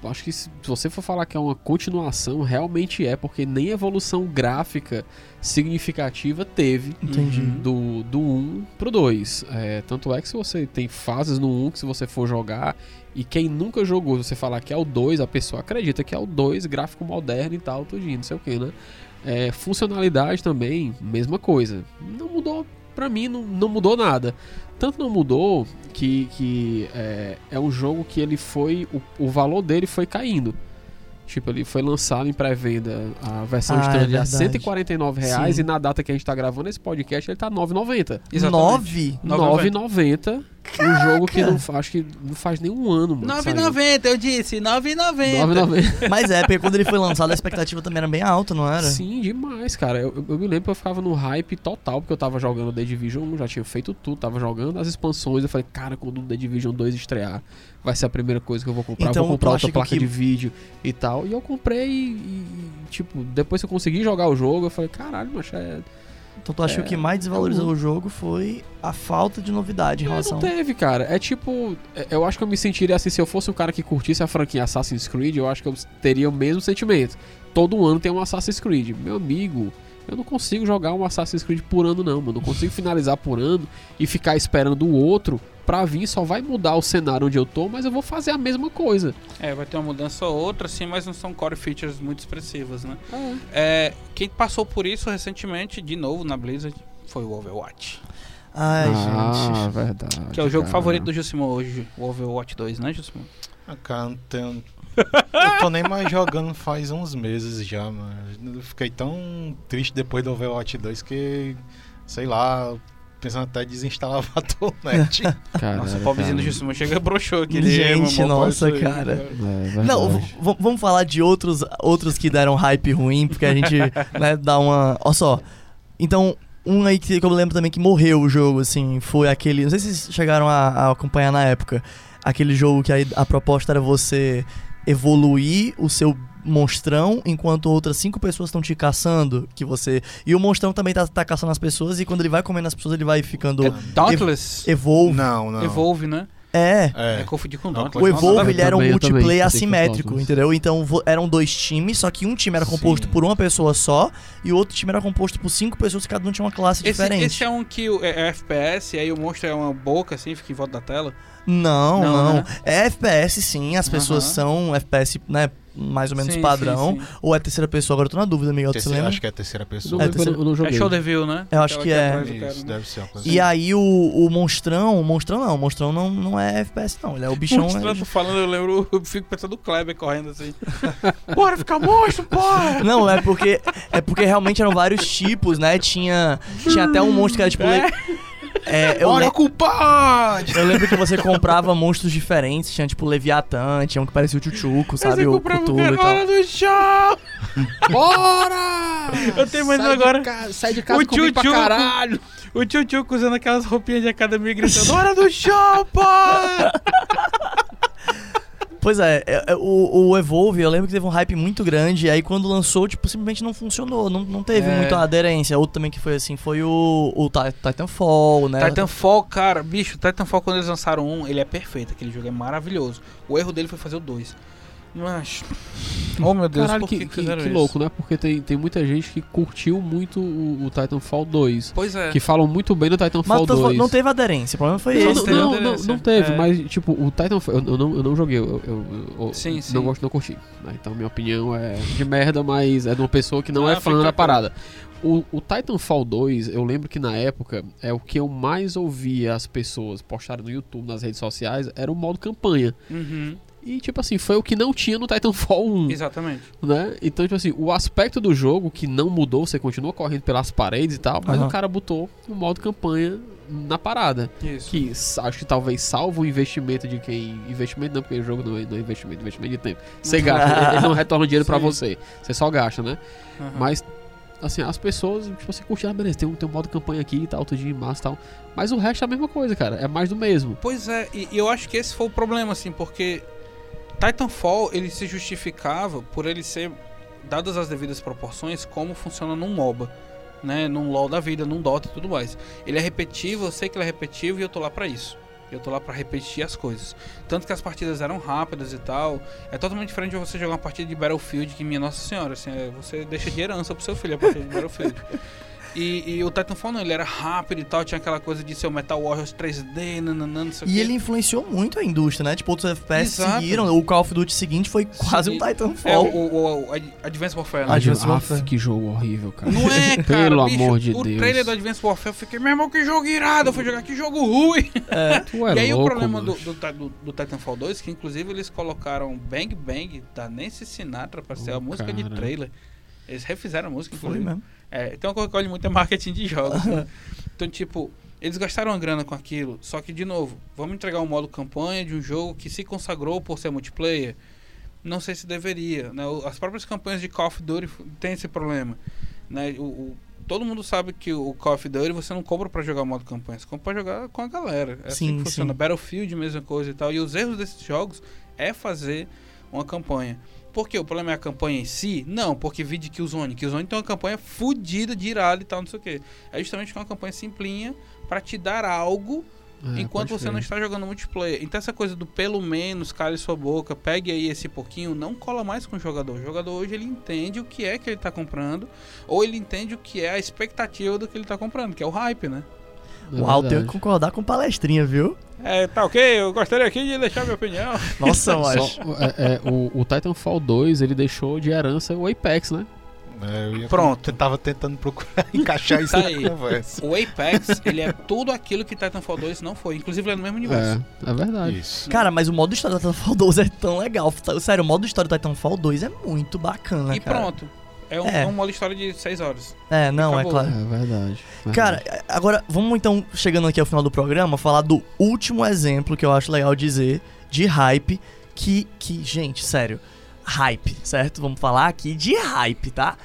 Acho que se você for falar que é uma continuação, realmente é, porque nem evolução gráfica significativa teve Entendi. Uhum. do, do 1 pro 2. É, tanto é que se você tem fases no 1 que se você for jogar e quem nunca jogou, você falar que é o 2, a pessoa acredita que é o 2, gráfico moderno e tal, tudinho, não sei o que, né? É, funcionalidade também, mesma coisa. Não mudou, pra mim, não, não mudou nada. Tanto não mudou que, que é, é um jogo que ele foi. O, o valor dele foi caindo. Tipo, ele foi lançado em pré-venda a versão Ah, é standard a verdade. 149 reais Sim. e na data que a gente tá gravando esse podcast ele tá 9,90. Nove? 9,90 um jogo que não acho que não faz nem um ano, mano. saiu. 9,90, eu disse, 9,90. 9,90. Mas é, porque quando ele foi lançado a expectativa também era bem alta, não era? Sim, demais, cara. Eu, eu- me lembro que eu ficava no hype total, porque eu tava jogando The Division 1, já tinha feito tudo, tava jogando as expansões. Eu falei, cara, quando o The Division 2 estrear, vai ser a primeira coisa que eu vou comprar. Então, eu vou comprar tu outra placa que- de vídeo e tal. E eu comprei e, e, tipo, depois que eu consegui jogar o jogo, eu falei, caralho, macho, é. Então tu acha que o que mais desvalorizou o jogo foi a falta de novidade em É, relação. não teve, cara. É tipo. é- Eu acho que eu me sentiria assim, se eu fosse um cara que curtisse a franquia Assassin's Creed, eu acho que eu teria o mesmo sentimento. Todo ano tem um Assassin's Creed. Meu amigo, eu não consigo jogar um Assassin's Creed por ano, não, mano. Não consigo finalizar por ano e ficar esperando o outro pra vir. Só vai mudar o cenário onde eu tô, mas eu vou fazer a mesma coisa. É, vai ter uma mudança ou outra, sim, mas não são core features muito expressivas, né? É, quem passou por isso recentemente, de novo, na Blizzard, foi o Overwatch. Ai, ah, gente. verdade. Que é o jogo cara. favorito do Jusimo hoje, o Overwatch 2, né, Jusimo? Ah, cara, não tenho... Eu tô nem mais jogando faz uns meses já, mano. Eu fiquei tão triste depois do Overwatch 2 que, sei lá, pensando até em desinstalar *laughs* o Battle.net. Caralho, Nossa, o pobrezinho do. Jusimo chega broxou aqui. Gente, "Mamãe, nossa, cara. É, verdade. Não, vamos falar de outros, outros que deram hype ruim, porque a gente *laughs* né, dá uma. Olha só. Então, um aí que, que eu lembro também que morreu o jogo, assim, foi aquele. Não sei se vocês chegaram a, a acompanhar na época. Aquele jogo que a, a proposta era você evoluir o seu monstrão enquanto outras cinco pessoas estão te caçando. Que você. E o monstrão também tá, tá caçando as pessoas, e quando ele vai comendo as pessoas, ele vai ficando. É Dauntless? Evolve. Não, não. Evolve, né? É. É, É. confundir com Não, Dauntless. O Nossa, Evolve ele era um também, eu também, multiplayer eu tenho assimétrico, entendeu? Então vo- eram dois times, só que um time era composto Sim. por uma pessoa só e o outro time era composto por cinco pessoas, cada um tinha uma classe Esse, diferente. esse é um que o- é, é FPS, aí o monstro é uma boca, assim, fica em volta da tela. Não, Não, não. né? É FPS sim, as pessoas Aham. são FPS, né? Mais ou menos Sim, padrão. sim, sim. Ou é terceira pessoa? Agora eu tô na dúvida, Miguel, Terceira- lembra? acho que é a terceira pessoa. É, não É show view, né? Eu acho Aquela que é. Isso, né? deve ser uma coisa E assim. aí o, o monstrão, o monstrão não, o monstrão não, não é FPS não, ele é o bichão. Mostrando, falando, eu lembro, eu fico pensando do Kleber correndo assim. *laughs* Bora ficar monstro, porra! Não, é porque é porque realmente eram vários tipos, né? Tinha tinha até um monstro que era tipo le- é, *laughs* eu, Bora, le- culpado! eu lembro que você comprava monstros diferentes, tinha tipo Leviatã, tinha um que parecia o Chuchuco, sabe, Você o Cthulhu e tal. do show! *laughs* Bora! Eu tenho mais agora. sai de casa O comigo pra caralho. O tio Tio usando aquelas roupinhas de academia gritando: Hora do show, porra! *laughs* Pois é, é, é, o, o Evolve, eu lembro que teve um hype muito grande, e aí quando lançou, tipo, simplesmente não funcionou, não, não teve É. muita aderência. Outro também que foi assim, foi o, o Ti- Titanfall, né? Titanfall, cara, bicho, Titanfall quando eles lançaram um, ele é perfeito, aquele jogo é maravilhoso. O erro dele foi fazer o 2. Mas. Oh meu Deus, Caralho, que, que, que, louco, né? Porque tem, tem muita gente que curtiu muito o, o Titanfall 2. Pois é. Que falam muito bem do Mas Titanfall falando, 2. não teve aderência, o problema foi Não, esse. não, teve não, não, teve, É. mas tipo, o Titanfall, eu, eu não, eu não joguei, eu, eu- eu Sim, sim. não gosto, não curti. né? Então minha opinião é de merda, mas é de uma pessoa que não Ah, é fã da parada. O, o Titanfall 2, eu lembro que na época, é o que eu mais ouvia as pessoas postarem no YouTube, nas redes sociais, era o modo campanha. Uhum, E tipo assim, foi o que não tinha no Titanfall 1 exatamente. né? Então, tipo assim, o aspecto do jogo que não mudou, você continua correndo pelas paredes e tal, mas Aham. o cara botou o modo campanha na parada. Isso. Que acho que talvez salva o investimento de quem. Investimento não, porque o jogo não é, não é investimento, investimento de tempo. Você *laughs* gasta, ele- não retorna dinheiro pra Sim. você. Você só gasta, né? Aham. Mas, assim, as pessoas, tipo assim, curtiram, ah, beleza, tem um, tem um modo campanha aqui e tal, tudo de massa e tal. Mas o resto é a mesma coisa, cara. É mais do mesmo. Pois é, e, e eu acho que esse foi o problema, assim, porque Titanfall ele se justificava por ele ser, dadas as devidas proporções, como funciona num MOBA, né? Num LoL da vida, num Dota e tudo mais. Ele é repetitivo, eu sei que ele é repetitivo e eu tô lá pra isso. Eu tô lá pra repetir as coisas. Tanto que as partidas eram rápidas e tal. É totalmente diferente de você jogar uma partida de Battlefield, que minha Nossa Senhora, assim, é, você deixa de herança pro seu filho a partida de Battlefield. *laughs* E, e o Titanfall não, ele era rápido e tal, tinha aquela coisa de ser o Metal Warriors 3D, nananã, não sei o E quê. ele influenciou muito a indústria, né? Tipo, outros FPS Exato. seguiram. O Call of Duty seguinte foi quase um Sim. É, o, Titanfall. o, o Ad- Advanced Warfare, né? Ad- Advanced Aff, Warfare. que jogo horrível, cara. Não é, *laughs* cara. Pelo bicho, amor de o Deus. trailer do Advanced Warfare, eu fiquei, meu irmão, que jogo irado. Eu fui jogar, que jogo ruim. *laughs* Tu é e aí louco, o problema do, do, do- do Titanfall 2, que inclusive eles colocaram Bang Bang da Nancy Sinatra pra ser Oh, a música de cara. trailer. Eles refizeram a música, Foi inclusive. mesmo. É, que eu olho muito é marketing de jogos. né? *laughs* Então, tipo, eles gastaram uma grana com aquilo. Só que, de novo, vamos entregar um modo campanha de um jogo que se consagrou por ser multiplayer? Não sei se deveria. Né? As próprias campanhas de Call of Duty têm esse problema. Né? O, o- todo mundo sabe que o Call of Duty você não compra pra jogar o modo campanha, você compra pra jogar com a galera. É assim Sim, que funciona. sim. Battlefield, mesma coisa e tal. E os erros desses jogos é fazer uma campanha. Por quê? O problema é a campanha em si? Não, porque vi de Killzone. Killzone tem uma campanha fodida de irado e tal, não sei o quê. É justamente uma campanha simplinha pra te dar algo É, enquanto você não está jogando multiplayer. Então essa coisa do pelo menos, cale sua boca, pegue aí esse pouquinho, não cola mais com o jogador. O jogador hoje ele entende o que é que ele está comprando, ou ele entende o que é a expectativa do que ele está comprando, que é o hype, né? É Uau, tenho que concordar com palestrinha, viu? É, tá ok, eu gostaria aqui de deixar minha opinião. *laughs* Nossa, mas. É, é, o, o Titanfall 2 ele deixou de herança o Apex, né? É, eu ia- Pronto. Eu tava tentando procurar *laughs* encaixar isso Tá na aí. conversa. O Apex, ele é tudo aquilo que Titanfall 2 não foi. Inclusive, ele é no mesmo universo. É, é verdade. Isso. Cara, mas o modo história do Titanfall 2 é tão legal. Sério, o modo história do Titanfall 2 é muito bacana, e cara. pronto. É um, É. é um modo história de 6 horas. É, não, é claro. É verdade. Cara, verdade. agora vamos então, chegando aqui ao final do programa, falar do último exemplo que eu acho legal dizer de hype. Que, que gente, sério, hype, certo? Vamos falar aqui de hype, tá?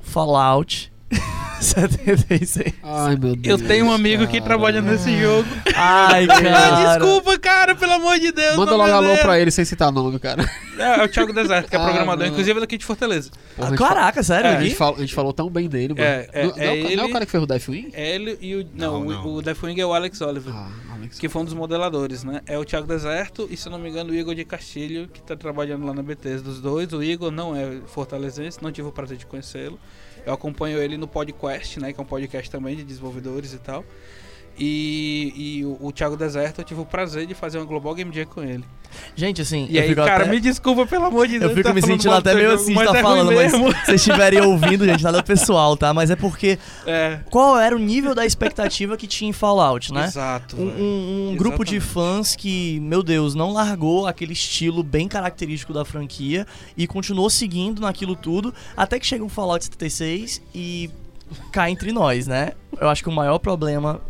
Fallout *laughs* 76. Ai, meu Eu Deus. tenho um amigo que cara. trabalha nesse jogo. Ai, *laughs* Ah, cara. desculpa, cara, pelo amor de Deus. Manda logo alô pra ele sem citar nome, cara. É, é o Thiago Deserto, que é Ah, programador, inclusive é daqui de Fortaleza. Porra, a gente fa- Caraca, sério, É, a, gente falou, a gente falou tão bem dele, mano. É, é- não, não é o ca- não é ele- o cara que fez o Deathwing? Ele e o. Não, Não, o- não. o Deathwing é o Alex Oliver. Ah, Que foi um dos modeladores, né? É o Thiago Deserto e, se não me engano, o Igor de Castilho, que tá trabalhando lá na BTS dos dois. O Igor não é fortalezense, não tive o prazer de conhecê-lo. Eu acompanho ele no podcast, né? Que é um podcast também de desenvolvedores e tal. E, e o, o Thiago Deserto, eu tive o prazer de fazer uma Global Game Jam com ele. Gente, assim, E aí, cara, até... me desculpa, pelo amor de Deus. Eu fico tá me sentindo até meio assim, tá é falando, mas se vocês estiverem ouvindo, gente, nada pessoal, tá? Mas é porque *laughs* É, qual era o nível da expectativa que tinha em Fallout, né? exato. Um, um- um grupo de fãs que, meu Deus, não largou aquele estilo bem característico da franquia e continuou seguindo naquilo tudo, até que chega um Fallout 76 e cai entre nós, né? Eu acho que o maior problema,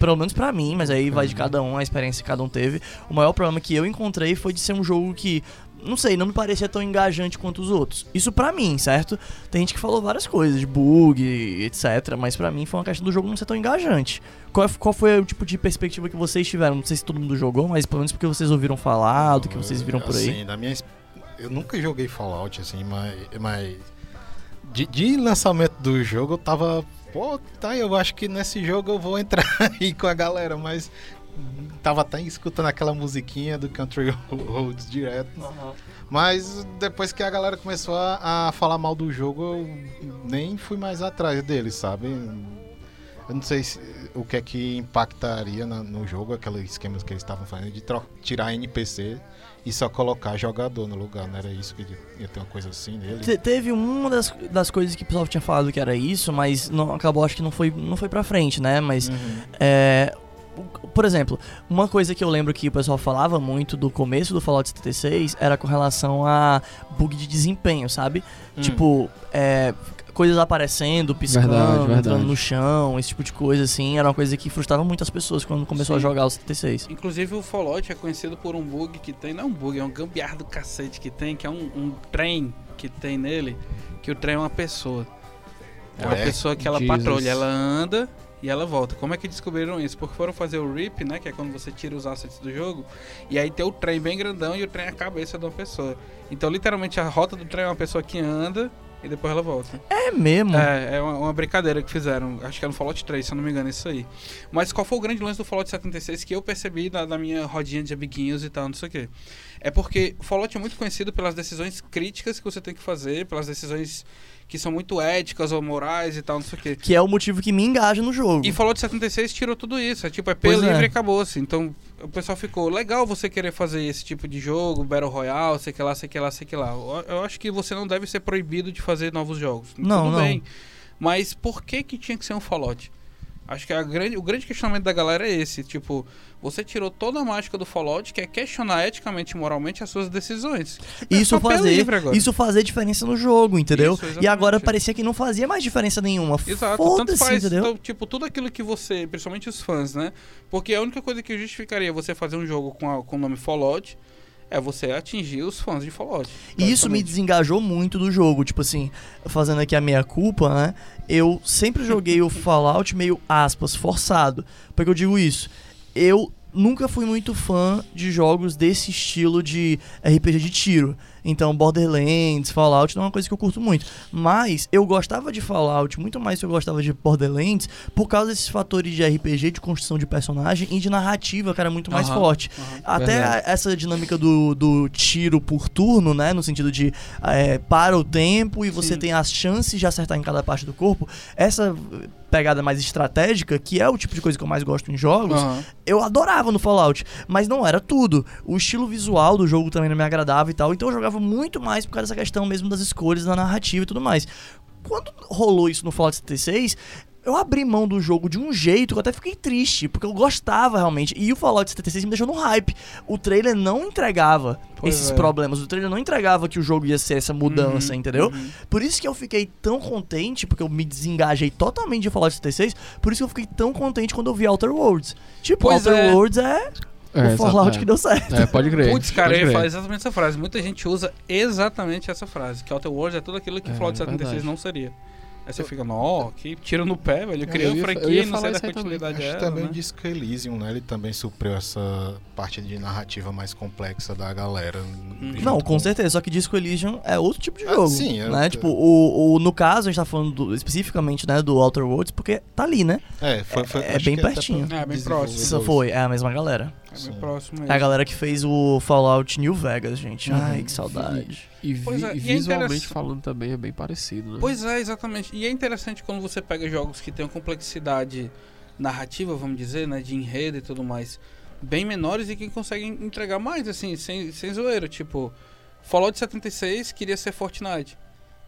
pelo menos pra mim, mas aí vai de cada um, a experiência que cada um teve, o maior problema que eu encontrei foi de ser um jogo que não sei, não me parecia tão engajante quanto os outros. Isso pra mim, certo? Tem gente que falou várias coisas, de bug, etc. Mas pra mim foi uma questão do jogo não ser tão engajante. Qual, qual foi o tipo de perspectiva que vocês tiveram? Não sei se todo mundo jogou, mas pelo menos porque vocês ouviram falar, do que vocês viram por aí. Assim, na minha, eu nunca joguei Fallout, assim, mas. mas de, de lançamento do jogo eu tava. Pô, tá, eu acho que nesse jogo eu vou entrar *laughs* aí com a galera, mas. Tava até escutando aquela musiquinha do Country Roads direto. Mas depois que a galera começou a, a falar mal do jogo, eu nem fui mais atrás dele, sabe? Eu não sei se- o que é que impactaria na- no jogo, aquele esquema que eles estavam fazendo de tirar NPC e só colocar jogador no lugar, não era isso que ia ter uma coisa assim nele? Te- teve uma das, das coisas que o pessoal tinha falado que era isso, mas não, acabou, acho que não foi, não foi pra frente, né? Mas Uhum. É, por exemplo, uma coisa que eu lembro que o pessoal falava muito do começo do Fallout 76 era com relação a bug de desempenho, sabe? Hum. Tipo, é, coisas aparecendo, piscando, Verdade, verdade. entrando no chão, esse tipo de coisa assim, era uma coisa que frustrava muitas pessoas quando começou a Sim. jogar o 76. Inclusive o Fallout é conhecido por um bug que tem, não é um bug, é um gambiarra do cacete que tem, que é um, um trem que tem nele, que o trem é uma pessoa. É uma É? pessoa que ela Jesus. patrulha, ela anda e ela volta. Como é que descobriram isso? Porque foram fazer o RIP, né, que é quando você tira os assets do jogo, e aí tem o trem bem grandão e o trem é a cabeça de uma pessoa. Então literalmente a rota do trem é uma pessoa que anda e depois ela volta. É mesmo? É, é uma, uma brincadeira que fizeram. Acho que era no Fallout 3, se eu não me engano, isso aí. Mas qual foi o grande lance do Fallout 76 que eu percebi na, na minha rodinha de amiguinhos e tal, não sei o quê? É porque o Fallout é muito conhecido pelas decisões críticas que você tem que fazer, pelas decisões que são muito éticas ou morais e tal, não sei o quê. Que é o motivo que me engaja no jogo. E Fallout 76 tirou tudo isso. É tipo, é P Pois é. livre e acabou-se. Então o pessoal ficou legal você querer fazer esse tipo de jogo, Battle Royale, sei que lá, sei que lá, sei que lá. Eu, eu acho que você não deve ser proibido de fazer novos jogos. Não, tudo não. bem. Mas por que que tinha que ser um Fallout? Acho que grande, o grande questionamento da galera é esse, tipo, você tirou toda a mágica do Fallout, que é questionar eticamente e moralmente as suas decisões. Tipo, é Isso P fazer, isso fazer diferença no jogo, entendeu? Isso, e agora parecia que não fazia mais diferença nenhuma. Exato, tanto faz, então, tipo, tudo aquilo que você, principalmente os fãs, né? Porque a única coisa que justificaria você fazer um jogo com, a- com o nome Fallout é você atingir os fãs de Fallout. E isso me desengajou muito do jogo. Tipo assim, fazendo aqui a meia culpa, né? Eu sempre joguei o *laughs* Fallout meio aspas, forçado. Por que eu digo isso? Eu nunca fui muito fã de jogos desse estilo de RPG de tiro. Então, Borderlands, Fallout não é uma coisa que eu curto muito. Mas eu gostava de Fallout muito mais do que eu gostava de Borderlands por causa desses fatores de RPG, de construção de personagem e de narrativa, que era muito mais Aham, forte. aham. Até a- essa dinâmica do, do tiro por turno, né? No sentido de é, para o tempo e você Sim. tem as chances de acertar em cada parte do corpo. Essa pegada mais estratégica, que é o tipo de coisa que eu mais gosto em jogos, Aham. eu adorava no Fallout, mas não era tudo. O estilo visual do jogo também não me agradava e tal, então eu jogava muito mais por causa dessa questão mesmo das escolhas, da narrativa e tudo mais. Quando rolou isso no Fallout 76, eu abri mão do jogo de um jeito que eu até fiquei triste, porque eu gostava realmente. E o Fallout 76 me deixou no hype. O trailer não entregava Pois esses é. problemas, o trailer não entregava que o jogo ia ser essa mudança, Uhum, entendeu? uhum. Por isso que eu fiquei tão contente, porque eu me desengajei totalmente de Fallout 76, por isso que eu fiquei tão contente quando eu vi Outer Worlds. Tipo, Pois Outer é. Worlds é, É, o Fallout exato, que deu certo. é. É, pode crer. Putz, cara, pode eu ia crer. falar exatamente essa frase. Muita gente usa exatamente essa frase. Que Outer Worlds é tudo aquilo que É, Fallout 76 verdade. não seria. Aí você fica, nó, que tiro no pé, velho. Eu É, criei eu uma ia- eu franquia ia e não sei da isso aí também. continuidade Acho dela, também né? o Disco Elysium, né? Ele também supriu essa parte de narrativa mais complexa da galera. junto Não, com certeza, só que Disco Elysium é outro tipo de Ah, jogo. sim, eu- né? Tipo, o, o- no caso, a gente tá falando do- especificamente né, do Outer Worlds, porque tá ali, né? É, foi, foi, É acho bem que até pertinho. É, bem próximo. Foi, é a mesma galera. É Sim. bem próximo É a mesmo. galera que fez o Fallout New Vegas, gente. Uhum. Ai, que saudade. E, vi- Pois é, e e é visualmente falando também é bem parecido, né? Pois é, exatamente. E é interessante quando você pega jogos que têm uma complexidade narrativa, vamos dizer, né, de enredo e tudo mais, bem menores e que conseguem entregar mais, assim, sem, sem zoeira. Tipo, Fallout 76 queria ser Fortnite.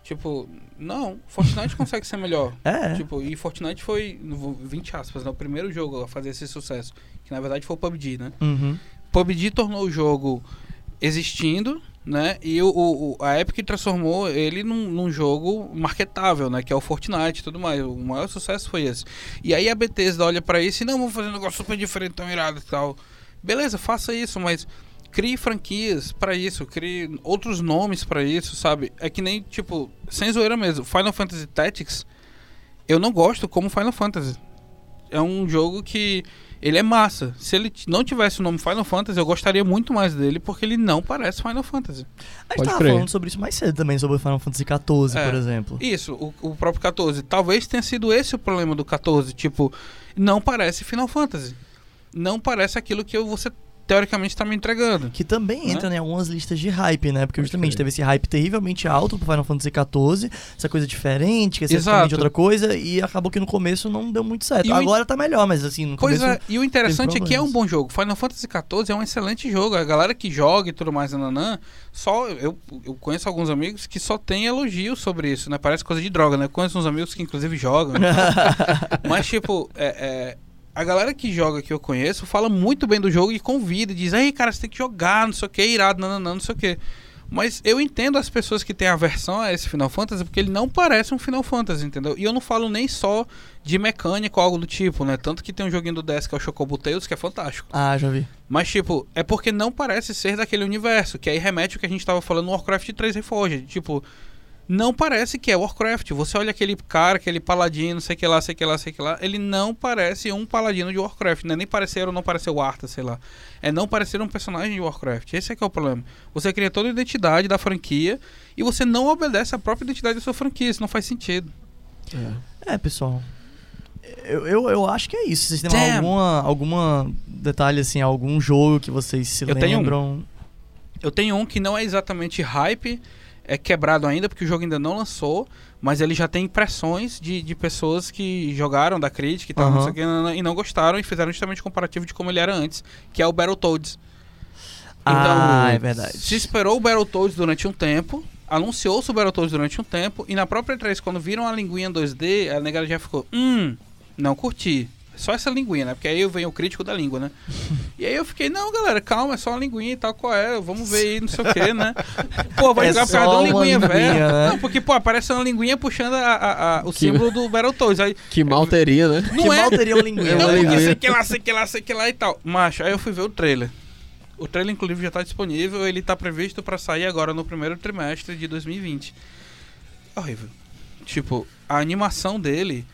Tipo, não, Fortnite *laughs* consegue ser melhor. É. Tipo, e Fortnite foi, no- 20 aspas, né, o primeiro jogo a fazer esse sucesso. Que na verdade foi o PUBG, né? Uhum. PUBG tornou o jogo existindo, né? E o, o- a Epic transformou ele num, num jogo marketável, né? Que é o Fortnite e tudo mais. O maior sucesso foi esse. E aí a Bethesda olha pra isso e não, vamos fazer um negócio super diferente, tão irado e tal. Beleza, faça isso, mas crie franquias pra isso, crie outros nomes pra isso, sabe? É que nem, tipo, sem zoeira mesmo, Final Fantasy Tactics, eu não gosto como Final Fantasy. É um jogo que ele é massa. Se ele não tivesse o nome Final Fantasy, eu gostaria muito mais dele, porque ele não parece Final Fantasy. A gente Pode tava crer. falando sobre isso mais cedo também, sobre o Final Fantasy XIV, É. por exemplo. Isso, o, o próprio 14. Talvez tenha sido esse o problema do 14. Tipo, não parece Final Fantasy. Não parece aquilo que eu- você teoricamente está me entregando. Que também Né? entra em algumas listas de hype, né? Porque justamente teve esse hype terrivelmente alto pro Final Fantasy XIV, essa coisa diferente, que é exatamente outra coisa, e acabou que no começo não deu muito certo. E o in- Agora tá melhor, mas assim, no Pois começo. é, e o interessante é que é um bom jogo. Final Fantasy XIV é um excelente jogo. A galera que joga e tudo mais, nananã, só eu, eu conheço alguns amigos que só tem elogios sobre isso, né? Parece coisa de droga, né? Eu conheço uns amigos que inclusive jogam. *laughs* Mas, tipo, é, é, a galera que joga que eu conheço fala muito bem do jogo e convida, e diz, aí, cara, você tem que jogar, não sei o que, irado, não, não, não, não sei o que. Mas eu entendo as pessoas que têm aversão a esse Final Fantasy porque ele não parece um Final Fantasy, entendeu? E eu não falo nem só de mecânica ou algo do tipo, né? Tanto que tem um joguinho do DS que é o Chocobo Tales, que é fantástico. Ah, já vi. Mas, tipo, é porque não parece ser daquele universo, que aí remete ao que a gente tava falando no Warcraft 3 Reforged. Tipo, não parece que é Warcraft. Você olha aquele cara, aquele paladino, sei que lá, sei que lá, sei que lá, ele não parece um paladino de Warcraft. Não é nem parecer ou não parecer o Arthur, sei lá. É não parecer um personagem de Warcraft. Esse é que é o problema. Você cria toda a identidade da franquia e você não obedece a própria identidade da sua franquia. Isso não faz sentido. É. É, pessoal. Eu, eu, eu acho que é isso. Vocês têm Damn. alguma, alguma detalhe, assim, algum jogo que vocês se Eu tenho um. lembram? Eu tenho um que não é exatamente hype, é quebrado ainda, porque o jogo ainda não lançou, mas ele já tem impressões de, de pessoas que jogaram da crítica e tal, não Aham. sei o que, e não gostaram e fizeram justamente o comparativo de como ele era antes, que é o Battletoads. ah, Então, é verdade. Se esperou o Battletoads durante um tempo, anunciou-se o Battletoads durante um tempo, e na própria E3, quando viram a linguinha 2D, a negada já ficou, hum, não curti. Só essa linguinha, né? Porque aí vem o crítico da língua, né? *laughs* e aí eu fiquei, não, galera, calma, é só uma linguinha e tal, qual é? Vamos ver aí, não sei o que, né? *laughs* Pô, vai É jogar por causa de uma linguinha velha. linguinha, né? Não, porque, pô, aparece uma linguinha puxando a- a- a- o Que- símbolo do Battletoads. Aí, *laughs* Que mal teria, né? não que é, mal teria uma linguinha. Não, né? porque sei que lá, sei que lá, sei que lá e tal. Macho, aí eu fui ver o trailer. O trailer, inclusive, já tá disponível. Ele tá previsto pra sair agora no primeiro trimestre de 2020. Horrível. Tipo, a animação dele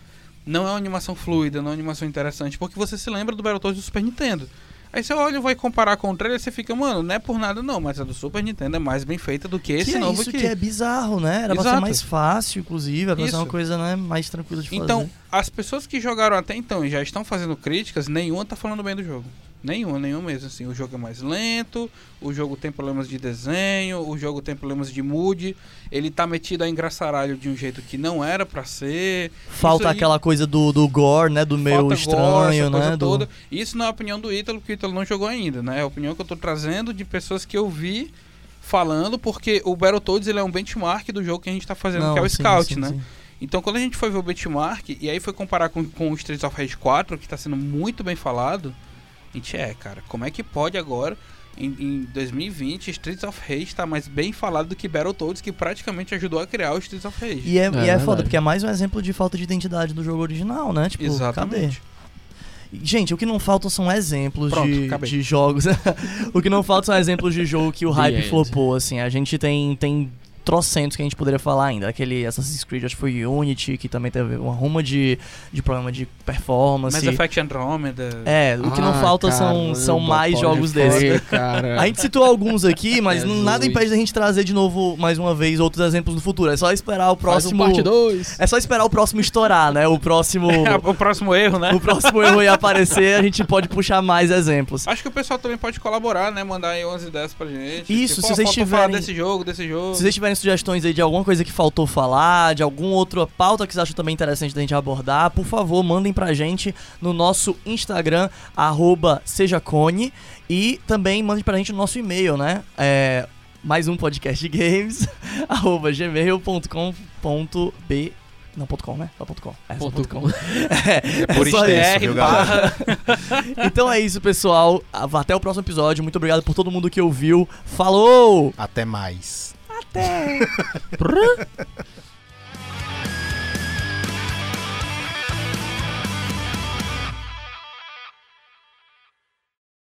não é uma animação fluida, não é uma animação interessante, porque você se lembra do Battletoads do Super Nintendo. Aí você olha e vai comparar com o trailer e você fica, mano, não é por nada não, mas a do Super Nintendo é mais bem feita do que esse que é novo isso aqui. que é bizarro, né? Era pra ser Exato. mais fácil, inclusive. Era pra ser uma coisa né, mais tranquila de fazer. Então, as pessoas que jogaram até então e já estão fazendo críticas, nenhuma tá falando bem do jogo. Nenhuma, nenhuma mesmo. Assim, o jogo é mais lento, o jogo tem problemas de desenho, o jogo tem problemas de mood, ele tá metido a engraçaralho de um jeito que não era pra ser. Falta aí- aquela coisa do, do gore, né? Do meio estranho, gore, né? coisa do- toda. Isso não é a opinião do Ítalo, porque o Ítalo não jogou ainda, né? É a opinião que eu tô trazendo de pessoas que eu vi falando, porque o Battletoads ele é um benchmark do jogo que a gente tá fazendo, Não, que é o sim, Scout, sim, né? sim. Então, quando a gente foi ver o benchmark, e aí foi comparar com, com o Streets of Rage 4, que tá sendo muito bem falado, a gente é, cara, como é que pode agora, em, em 2020, Streets of Rage tá mais bem falado do que Battletoads, que praticamente ajudou a criar o Streets of Rage. E é, e é foda, porque é mais um exemplo de falta de identidade do jogo original, né? Tipo, cadê? Exatamente. Gente, o que não faltam são exemplos Pronto, de, de jogos. *laughs* o que não falta são exemplos de jogo que o hype flopou, assim. A gente tem, tem trocentos que a gente poderia falar ainda. Aquele Assassin's Creed, acho que foi Unity, que também teve uma ruma de, de problema de performance. Mass Effect Andromeda. É, o que não Ah, falta são, caramba, são mais jogos crer, desses. Cara. *laughs* A gente citou alguns aqui, *laughs* mas Jesus. nada impede da gente trazer de novo, mais uma vez, outros exemplos no futuro. É só esperar o Faz um próximo. parte 2. É só esperar o próximo estourar, né? O próximo. *laughs* o próximo erro, né? o próximo erro ia aparecer, a gente pode puxar mais exemplos. Acho que o pessoal também pode colaborar, né? Mandar aí umas ideias pra gente. Isso, Tipo, se vocês tiverem- desse jogo, desse jogo. Se vocês tiverem sugestões aí de alguma coisa que faltou falar, de alguma outra pauta que vocês acham também interessante da gente abordar, por favor, mandem pra gente no nosso Instagram, arroba sejacone, e também mandem pra gente no nosso e-mail, né? É, mais um podcast games, *laughs* arroba gmail.com.b não, ponto .com, né? Só ponto .com. É, só ponto .com. *laughs* É por só extenso, R viu, galera? *laughs* Então é isso, pessoal. Até o próximo episódio. Muito obrigado por todo mundo que ouviu. Falou! Até mais. Até! *laughs*